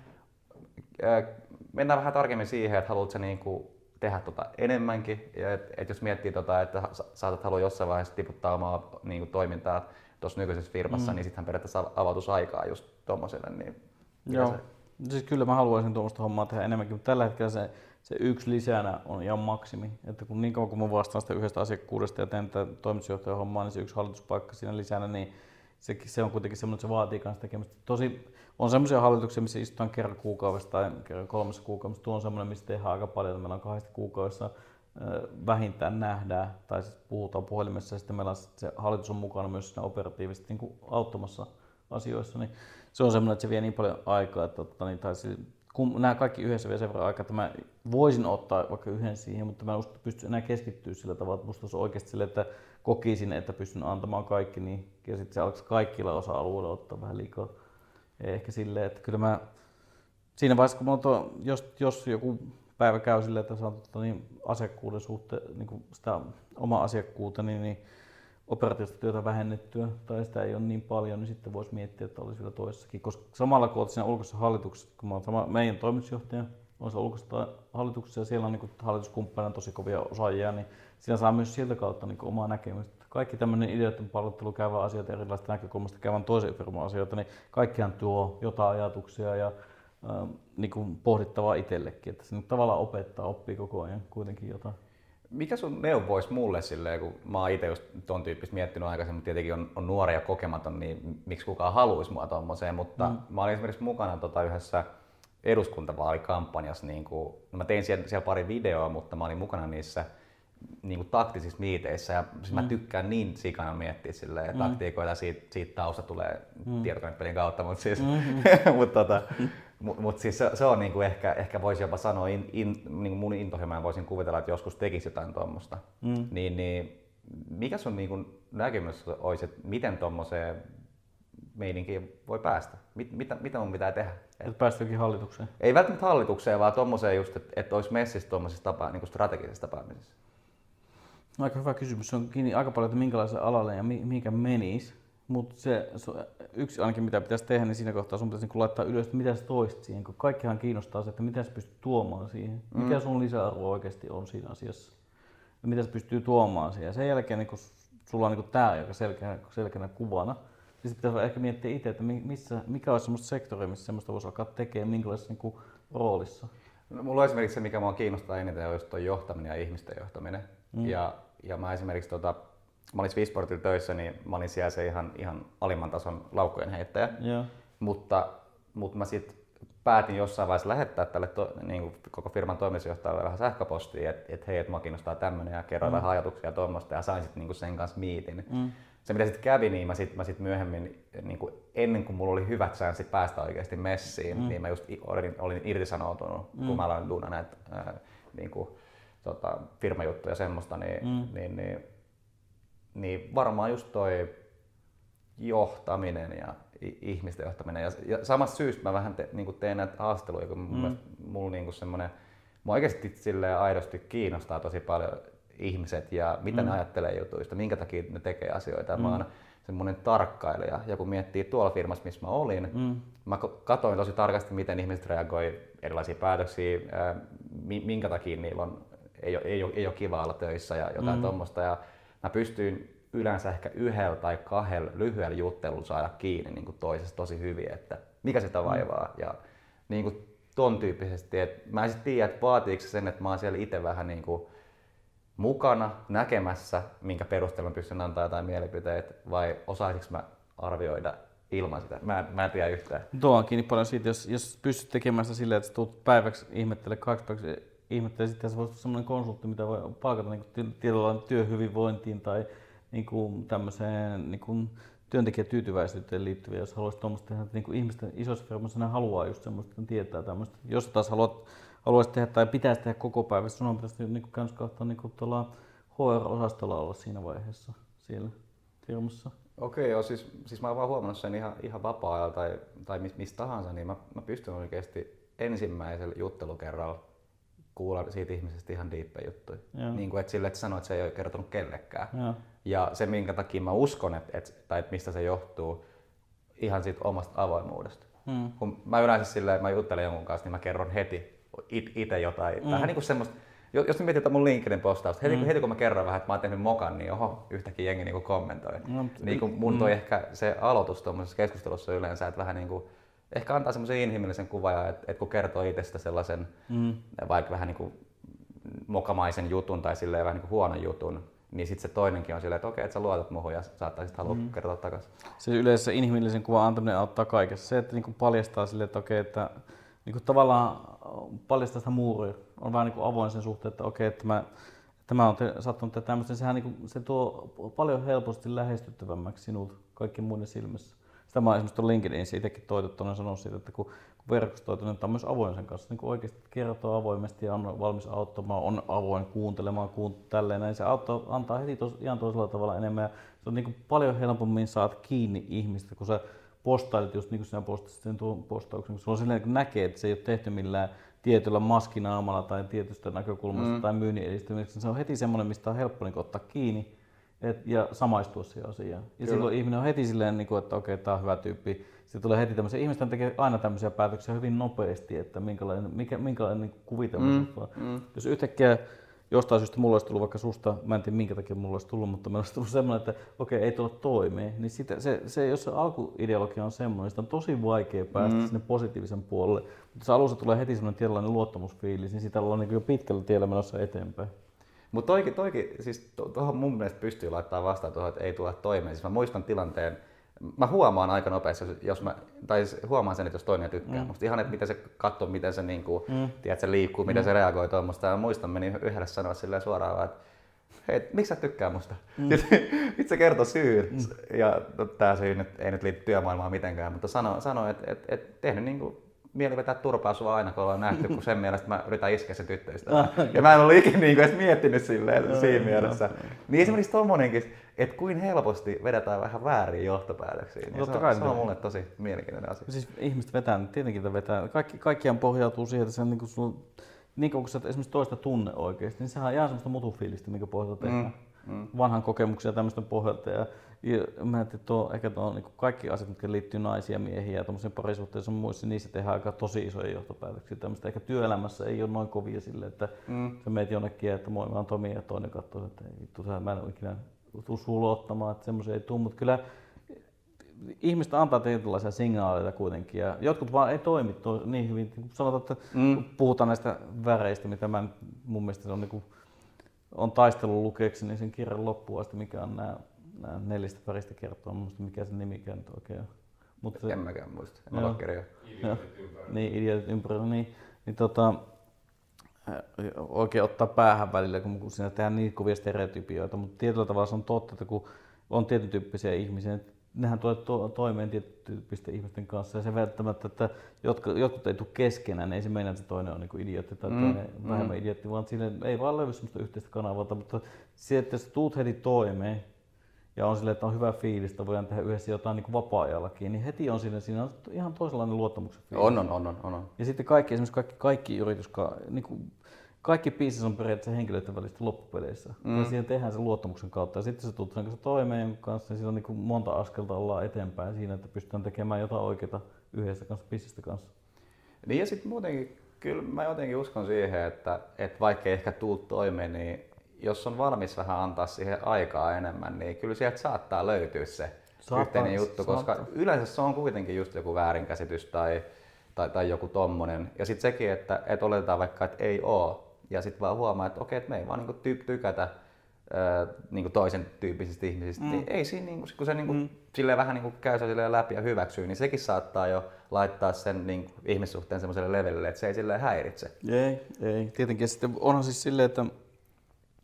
mennään vähän tarkemmin siihen, että haluatko niinku tehdä tota enemmänkin. Ja et, et jos miettii, tota, että saatat halua jossain vaiheessa tiputtaa omaa niin kuin, toimintaa tuossa nykyisessä firmassa, mm. niin sittenhän periaatteessa avautus aikaa just tuommoiselle. Niin Joo. Se... Siis kyllä mä haluaisin tuommoista hommaa tehdä enemmänkin, mutta tällä hetkellä se, se yksi lisänä on ihan maksimi. Että kun niin kauan kun mä vastaan sitä yhdestä asiakkuudesta ja teen tätä toimitusjohtajan hommaa, niin se yksi hallituspaikka siinä lisänä, niin se, se on kuitenkin semmoinen, että se vaatii kanssa tekemistä. Tosi, on semmoisia hallituksia, missä istutaan kerran kuukaudessa tai kerran kolmessa kuukaudessa. Tuo on semmoinen, missä tehdään aika paljon. Meillä on kahdesti kuukaudessa vähintään nähdään, tai siis puhutaan puhelimessa, ja sitten meillä on, se hallitus on mukana myös siinä operatiivisesti niin auttamassa asioissa, niin se on semmoinen, että se vie niin paljon aikaa, että totta, niin, tai kun nämä kaikki yhdessä vie sen verran aikaa, että mä voisin ottaa vaikka yhden siihen, mutta mä en pystyn enää keskittyä sillä tavalla, että musta olisi oikeasti sille, että kokisin, että pystyn antamaan kaikki, niin ja sitten se alkaisi kaikilla osa-alueilla ottaa vähän liikaa. Ehkä silleen, että kyllä mä siinä vaiheessa, kun tuo, jos, jos joku päivä käy silleen, että saa tota, niin asiakkuuden suhteen, niin sitä omaa asiakkuutta, niin, niin operatiivista työtä vähennettyä tai sitä ei ole niin paljon, niin sitten voisi miettiä, että olisi vielä toisessakin. Koska samalla kun olet siinä ulkoisessa hallituksessa, kun olen sama, meidän toimitusjohtaja on siellä ulkoisessa hallituksessa ja siellä on niin hallituskumppanina tosi kovia osaajia, niin siinä saa myös sieltä kautta niin omaa näkemystä kaikki tämmöinen ideoiden pallottelu käyvä asioita erilaisista näkökulmasta käyvän toisen firman asioita, niin kaikkihan tuo jotain ajatuksia ja äh, niin pohdittavaa itsellekin, että se nyt tavallaan opettaa, oppii koko ajan kuitenkin jotain. Mikä sun neuvois mulle silleen, kun mä oon itse just ton tyyppistä miettinyt aikaisemmin, tietenkin on, on nuori ja kokematon, niin miksi kukaan haluaisi mua tommoseen, mutta mm. mä olin esimerkiksi mukana tota yhdessä eduskuntavaalikampanjassa, niin kuin, no mä tein siellä, siellä pari videoa, mutta mä olin mukana niissä niin kuin taktisissa miiteissä ja siis mm. mä tykkään niin sikana miettiä silleen, mm. taktiikoita siitä, siitä tausta tulee mm. tietokonepelin kautta, mutta siis, mm-hmm. mut, tota, mut, mut siis se, se on niin kuin ehkä, ehkä voisi jopa sanoa, in, in, niin kuin mun intohimoja voisin kuvitella, että joskus tekisi jotain tuommoista. Mm. Niin, niin, mikä sun niin kuin näkemys olisi, että miten tuommoiseen meininkiin voi päästä? Mit, mitä, mitä mun pitää tehdä? Että päästäkin hallitukseen? Ei välttämättä hallitukseen, vaan tuommoiseen just, että, että olisi messissä tuommoisessa tapa, niin strategisessa tapaamisessa. No, aika hyvä kysymys. Se on kiinni aika paljon, että minkälaiselle alalle ja mihinkä menisi. Mutta se, se, yksi ainakin mitä pitäisi tehdä, niin siinä kohtaa sun pitäisi niin laittaa ylös, että mitä sä toisit siihen. Kun kaikkihan kiinnostaa se, että mitä sä pystyt tuomaan siihen. Mikä mm. sun lisäarvo oikeasti on siinä asiassa. Ja mitä sä pystyy tuomaan siihen. Ja sen jälkeen niin kun sulla on niin tämä joka selkeänä, selkeänä kuvana. Niin pitäisi ehkä miettiä itse, että missä, mikä olisi sellaista sektoria, missä sellaista voisi alkaa tekemään, minkälaisessa niin roolissa. No, mulla on esimerkiksi se, mikä mua kiinnostaa eniten, on just johtaminen ja ihmisten johtaminen. Mm. Ja ja mä esimerkiksi, tota, mä olin Swissportilla töissä, niin mä olin siellä se ihan, ihan alimman tason laukkojen heittäjä. Yeah. Mutta, mutta mä sitten päätin jossain vaiheessa lähettää tälle to, niin kuin koko firman toimitusjohtajalle vähän sähköpostia, että et hei, että mua kiinnostaa tämmöinen ja kerroin mm. vähän ajatuksia tuommoista ja sain sitten niin sen kanssa miitin. Mm. Se mitä sitten kävi, niin mä sitten mä sit myöhemmin, niin kuin ennen kuin mulla oli hyvät chanssit päästä oikeasti messiin, mm. niin mä just olin, olin irtisanoutunut, mm. kun mä aloin duuna näitä äh, niin kuin, tota, firmajuttuja ja semmoista, niin, mm. niin, niin, niin varmaan just toi johtaminen ja ihmisten johtaminen. Ja, ja samasta syystä mä vähän te, niin teen näitä haasteluja, kun mm. mulla niin semmoinen, mua oikeasti silleen aidosti kiinnostaa tosi paljon ihmiset ja mitä mm. ne ajattelee jutuista, minkä takia ne tekee asioita. Mm. Mä oon semmoinen tarkkailija. Ja kun miettii tuolla firmassa, missä mä olin, mm. mä katsoin tosi tarkasti, miten ihmiset reagoi erilaisiin päätöksiin, minkä takia niillä on, ei, ole, ei, ole, ei ole kiva olla töissä ja jotain mm. tuommoista. Ja mä pystyin yleensä ehkä yhdellä tai kahdella lyhyellä juttelulla saada kiinni niin kuin toisesta tosi hyvin, että mikä sitä mm. vaivaa. Ja niin kuin ton tyyppisesti, että mä en sitten tiedä, että vaatiiko se sen, että mä oon siellä itse vähän niin kuin mukana näkemässä, minkä perusteella pystyn antaa jotain mielipiteitä, vai osaisinko mä arvioida ilman sitä? Mä, mä en tiedä yhtään. Tuo on kiinni paljon siitä, jos, jos pystyt tekemään sitä silleen, että tulet päiväksi ihmettele, kaksi päiväksi ihmettele, sitten se voisi olla sellainen konsultti, mitä voi palkata niin tietyllä työhyvinvointiin tai niin kuin tämmöiseen niin kuin työntekijätyytyväisyyteen liittyviä, jos haluaisit tuommoista tehdä, että niin kuin ihmisten isoissa firmoissa haluaa just semmoista, että tietää tämmöistä. Jos taas haluat, haluaisit tehdä tai pitäisi tehdä koko päivä, sinun pitäisi niin kuin kans kohtaa niin kuin tuolla HR-osastolla olla siinä vaiheessa siellä firmassa. Okei, okay, joo, siis, siis mä oon vaan huomannut sen ihan, ihan vapaa-ajalla tai, tai mistä tahansa, niin mä, mä pystyn oikeasti ensimmäisellä juttelukerralla kuulla siitä ihmisestä ihan diippejä juttuja. Niin kuin, että sille, että sanoo, että se ei ole kertonut kellekään. Joo. Ja se, minkä takia mä uskon, että, että, tai että mistä se johtuu, ihan siitä omasta avoimuudesta. Hmm. Kun mä yleensä silleen, että mä juttelen jonkun kanssa, niin mä kerron heti itse jotain. Hmm. Vähän niin kuin semmoista, jos nyt mietit mun LinkedIn postausta, heti, hmm. heti kun mä kerron vähän, että mä oon tehnyt mokan, niin oho, yhtäkkiä jengi niin kommentoi. No, niin kuin mun toi hmm. ehkä se aloitus tuommoisessa keskustelussa yleensä, että vähän niin kuin, ehkä antaa semmoisen inhimillisen kuvan, että, että kun kertoo itsestä sellaisen mm. vaikka vähän niin kuin mokamaisen jutun tai silleen vähän niin kuin huonon jutun, niin sitten se toinenkin on silleen, että okei, että sä luotat muuhun ja saattaisit halua mm. kertoa takaisin. Se yleensä inhimillisen kuvan antaminen auttaa kaikessa. Se, että niin paljastaa sille, että okei, että niin kuin tavallaan paljastaa sitä muuria, on vähän niin kuin avoin sen suhteen, että okei, että mä, tämä on te, sattunut tämmöistä, sehän niin kuin, se tuo paljon helposti lähestyttävämmäksi sinut kaikkien muiden silmissä. Sitä mä esimerkiksi LinkedInissä itsekin toitottuna sanonut siitä, että kun, kun verkostoitunut, niin on myös avoin sen kanssa. Niin kun oikeasti kertoo avoimesti ja on valmis auttamaan, on avoin kuuntelemaan, kuunt- tälleen näin. Se auttaa, antaa heti tos, ihan toisella tavalla enemmän. Ja se on niin kuin paljon helpommin saat kiinni ihmistä, kun sä postailit just niin kuin sinä postasit sen tuon postauksen. Kun sulla on silleen, kun näkee, että se ei ole tehty millään tietyllä maskinaamalla tai tietystä näkökulmasta mm. tai myynnin edistämiseksi, niin se on heti semmoinen, mistä on helppo niin ottaa kiinni et, ja samaistua siihen asiaan. Ja Kyllä. silloin ihminen on heti silleen, niin kuin, että okei, okay, tämä on hyvä tyyppi. Sitten tulee heti tämmöisiä, ihmiset tekee aina tämmöisiä päätöksiä hyvin nopeasti, että minkälainen, mikä, minkälainen niin kuvitelma mm, on. Mm. Jos yhtäkkiä jostain syystä mulla olisi tullut vaikka susta, mä en tiedä minkä takia mulla olisi tullut, mutta meillä olisi tullut semmoinen, että okei, okay, ei tulla toimeen, niin sitä, se, se, jos se alkuideologia on semmoinen, niin sitä on tosi vaikea päästä mm. sinne positiivisen puolelle. Mutta jos alussa tulee heti semmoinen tietynlainen luottamusfiilis, niin sitä ollaan niin jo pitkällä tiellä menossa eteenpäin. Mutta toikin, toikin, siis tuohon mun mielestä pystyy laittaa vastaan tuohon, että ei tule toimeen. Siis mä muistan tilanteen, mä huomaan aika nopeasti, jos mä, tai siis huomaan sen, että jos toinen tykkää. Mm. Musta ihan, että miten se katsoo, miten se, niin kuin, mm. tiedät, se liikkuu, miten mm. se reagoi tuommoista. Ja muistan, menin yhdelle sanoa silleen suoraan, että hei, miksi sä tykkää musta? Mm. Sitten se kertoi syyn. Mm. Ja no, tämä syy nyt, ei nyt liity työmaailmaan mitenkään, mutta sanoi, sano, että et, et, tehnyt niin kuin mieli vetää turpaa sua aina, kun ollaan nähty, kun sen mielestä mä yritän iskeä se tyttöystä. Ah, ja mä en ole ikinä niin edes miettinyt silleen siinä mielessä. Niin esimerkiksi tommonenkin, että kuin helposti vedetään vähän väärin johtopäätöksiä. Niin se, on, se on mulle tosi mielenkiintoinen asia. Siis ihmiset vetää, tietenkin vetää. Kaikki, kaikkiaan pohjautuu siihen, että se on niin kuin sun, niin kun sä esimerkiksi toista tunne oikeasti, niin sehän on ihan semmoista mutufiilistä, mikä pohjalta tehdään. Mm, mm. Vanhan kokemuksia tämmöistä pohjalta. Ja ja mä että tuo, ehkä tuo, niin kaikki asiat, mitkä liittyy naisia, miehiä ja tuommoisiin parisuhteisiin muissa, niissä tehdään aika tosi isoja johtopäätöksiä. Tämmöistä ehkä työelämässä ei ole noin kovia sille, että mm. sä meet jonnekin, että moi, mä oon Tomi ja toinen katsoo, että ei, tuota, mä en ole ikinä tuu ottamaan, että semmoisia ei tule, mutta kyllä ihmiset antaa tietynlaisia signaaleita kuitenkin ja jotkut vaan ei toimi to, niin hyvin. Sanotaan, että mm. puhutaan näistä väreistä, mitä mä mun mielestä se on, niin kuin, on taistelu lukeeksi, niin sen kirjan loppuun asti, mikä on nämä nämä neljästä väristä kertoo, muista mikä se nimikään nyt oikein on. Mutta en mäkään muista, en ole kirjoja. Niin, idiotit ympärillä. Niin, niin tota, oikein ottaa päähän välillä, kun siinä tehdään niin kovia stereotypioita, mutta tietyllä tavalla se on totta, että kun on tietyn tyyppisiä ihmisiä, että nehän tulee to- toimeen tietyn ihmisten kanssa ja se välttämättä, että jotka, jotkut ei tule keskenään, niin ei se meinaa, että se toinen on niin idiootti tai mm, toinen mm. vähemmän idiootti, vaan sille ei vaan löydy sellaista yhteistä kanavaa, mutta se, että jos tuut heti toimeen ja on silleen, että on hyvä fiilis, että voidaan tehdä yhdessä jotain niin vapaa-ajallakin, niin heti on siinä, siinä on ihan toisenlainen luottamuksen fiilis. On, on, on, on, on. Ja sitten kaikki, esimerkiksi kaikki, kaikki yritys, niin kuin kaikki biisit on periaatteessa henkilöiden välistä loppupeleissä. Mm. Ja siihen tehdään se luottamuksen kautta. Ja sitten se tuut sen kanssa toimeen jonkun kanssa, niin siinä on niin kuin monta askelta ollaan eteenpäin siinä, että pystytään tekemään jotain oikeaa yhdessä kanssa, biisistä kanssa. Niin ja sitten muutenkin, kyllä mä jotenkin uskon siihen, että, että vaikka ei ehkä tuu toimeen, niin jos on valmis vähän antaa siihen aikaa enemmän, niin kyllä sieltä saattaa löytyä se saattaa, yhteinen juttu, koska saattaa. yleensä se on kuitenkin just joku väärinkäsitys tai, tai, tai joku tommonen. Ja sitten sekin, että, että oletetaan vaikka, että ei oo, ja sitten vaan huomaa, että okei, että me ei vaan niinku ty- tykätä ää, niinku toisen tyyppisistä ihmisistä, mm. niin ei siinä, niinku, kun se niinku, mm. silleen vähän niinku käy se läpi ja hyväksyy, niin sekin saattaa jo laittaa sen niinku, ihmissuhteen semmoiselle levelille, että se ei silleen häiritse. Ei, ei. Tietenkin sitten onhan siis silleen, että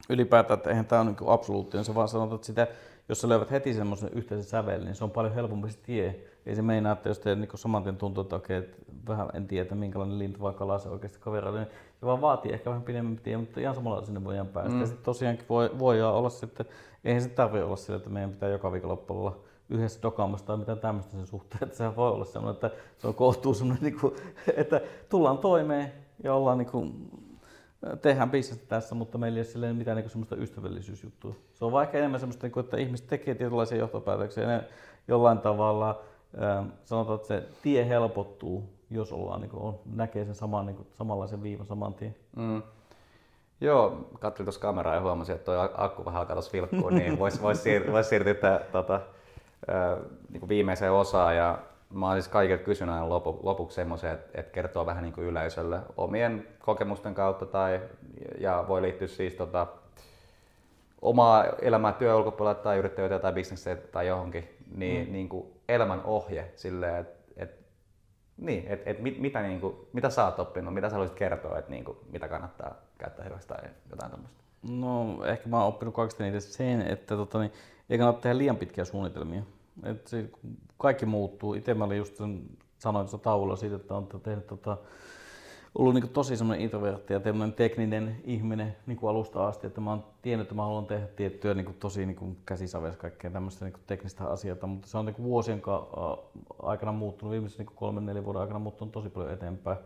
ylipäätään, että eihän tämä ole niin absoluuttinen, se vaan sanotaan, että sitä, jos sä löydät heti semmoisen yhteisen sävelen, niin se on paljon helpompi se tie. Ei se meinaa, että jos te niin saman tien tuntuu, että okei, että vähän en tiedä, minkälainen lintu vai kala se oikeasti kaverilla, niin se vaan vaatii ehkä vähän pidemmän tie, mutta ihan samalla sinne voidaan päästä. Mm. Ja sitten tosiaankin voi, voi olla sitten, eihän se tarvitse olla sillä, että meidän pitää joka viikonloppu olla yhdessä dokaamassa tai mitään tämmöistä sen suhteen, että sehän voi olla semmoinen, että se on kohtuu semmoinen, niin kuin, että tullaan toimeen ja ollaan niin kuin, tehdään bisnestä tässä, mutta meillä ei ole mitään niin semmoista ystävällisyysjuttua. Se on vaikka enemmän semmoista, niin että ihmiset tekee tietynlaisia johtopäätöksiä ja ne jollain tavalla ähm, sanotaan, että se tie helpottuu, jos ollaan, niin kuin, näkee sen saman, niin kuin, samanlaisen viivan saman tien. Mm. Joo, katselin tuossa kameraa ja huomasin, että tuo akku vähän alkaa tuossa vilkkua, niin voisi vois siir- vois siirtyä tota, niin viimeiseen osaan. Ja mä oon siis kaikilta kysynyt aina lopu, lopuksi semmoisen, että, että kertoo vähän niin kuin yleisölle omien kokemusten kautta tai, ja voi liittyä siis tota, omaa elämää työ ulkopuolella tai yrittäjyyttä tai bisnestä tai johonkin, niin, mm. niin kuin elämän ohje silleen, että et, niin, et, et mit, mitä, niin kuin, mitä sä oot oppinut, mitä sä haluaisit kertoa, että niin kuin, mitä kannattaa käyttää hyväksi tai jotain tämmöistä? No ehkä mä oon oppinut kaikista niitä sen, että tota, niin, ei kannata tehdä liian pitkiä suunnitelmia. Et se, kaikki muuttuu. Itse mä olin just sen, sanoin tuossa taululla siitä, että on tehnyt tota, ollut niin tosi semmoinen introvertti ja tekninen ihminen niin kuin alusta asti, että mä oon tiennyt, että mä haluan tehdä tiettyä niin kuin tosi niin kuin käsisavessa kaikkea tämmöistä niin teknistä asiaa, mutta se on niin vuosien aikana muuttunut, viimeisen niin kolmen, neljän vuoden aikana muuttunut tosi paljon eteenpäin.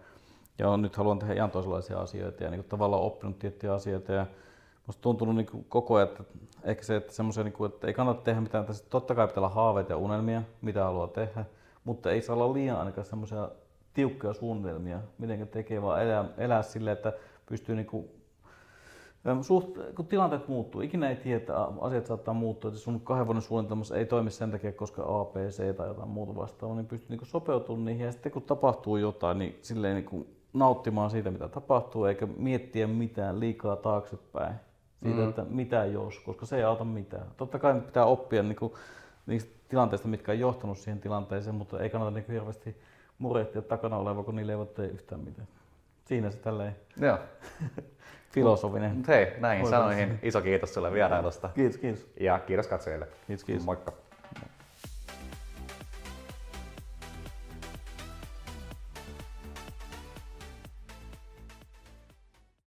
Ja nyt haluan tehdä ihan toisenlaisia asioita ja niin tavallaan oppinut tiettyjä asioita ja musta tuntunut niin kuin koko ajan, että ehkä se, että, niin kuin, että ei kannata tehdä mitään, tässä totta kai pitää olla haaveita ja unelmia, mitä haluaa tehdä, mutta ei saa olla liian ainakaan semmoisia tiukkoja suunnitelmia, miten tekee, vaan elää, elää silleen, että pystyy niin kuin, suht, kun tilanteet muuttuu, ikinä ei tiedä, asiat saattaa muuttua, että sun kahden vuoden suunnitelmassa ei toimi sen takia, koska APC tai jotain muuta vastaavaa, niin pystyy niin sopeutumaan niihin. Ja sitten kun tapahtuu jotain, niin silleen niin nauttimaan siitä, mitä tapahtuu, eikä miettiä mitään liikaa taaksepäin siitä, mm. että mitä jos, koska se ei auta mitään. Totta kai pitää oppia niin kuin, niistä tilanteista, mitkä on johtanut siihen tilanteeseen, mutta ei kannata niin hirveästi murehtia takana oleva, kun niille ei voi tehdä yhtään mitään. Siinä se tälleen Joo. filosofinen. Mut hei, näihin sanoihin iso kiitos sulle vierailusta. Kiitos, kiitos. Ja kiitos katsojille. Kiitos, kiitos. Moikka.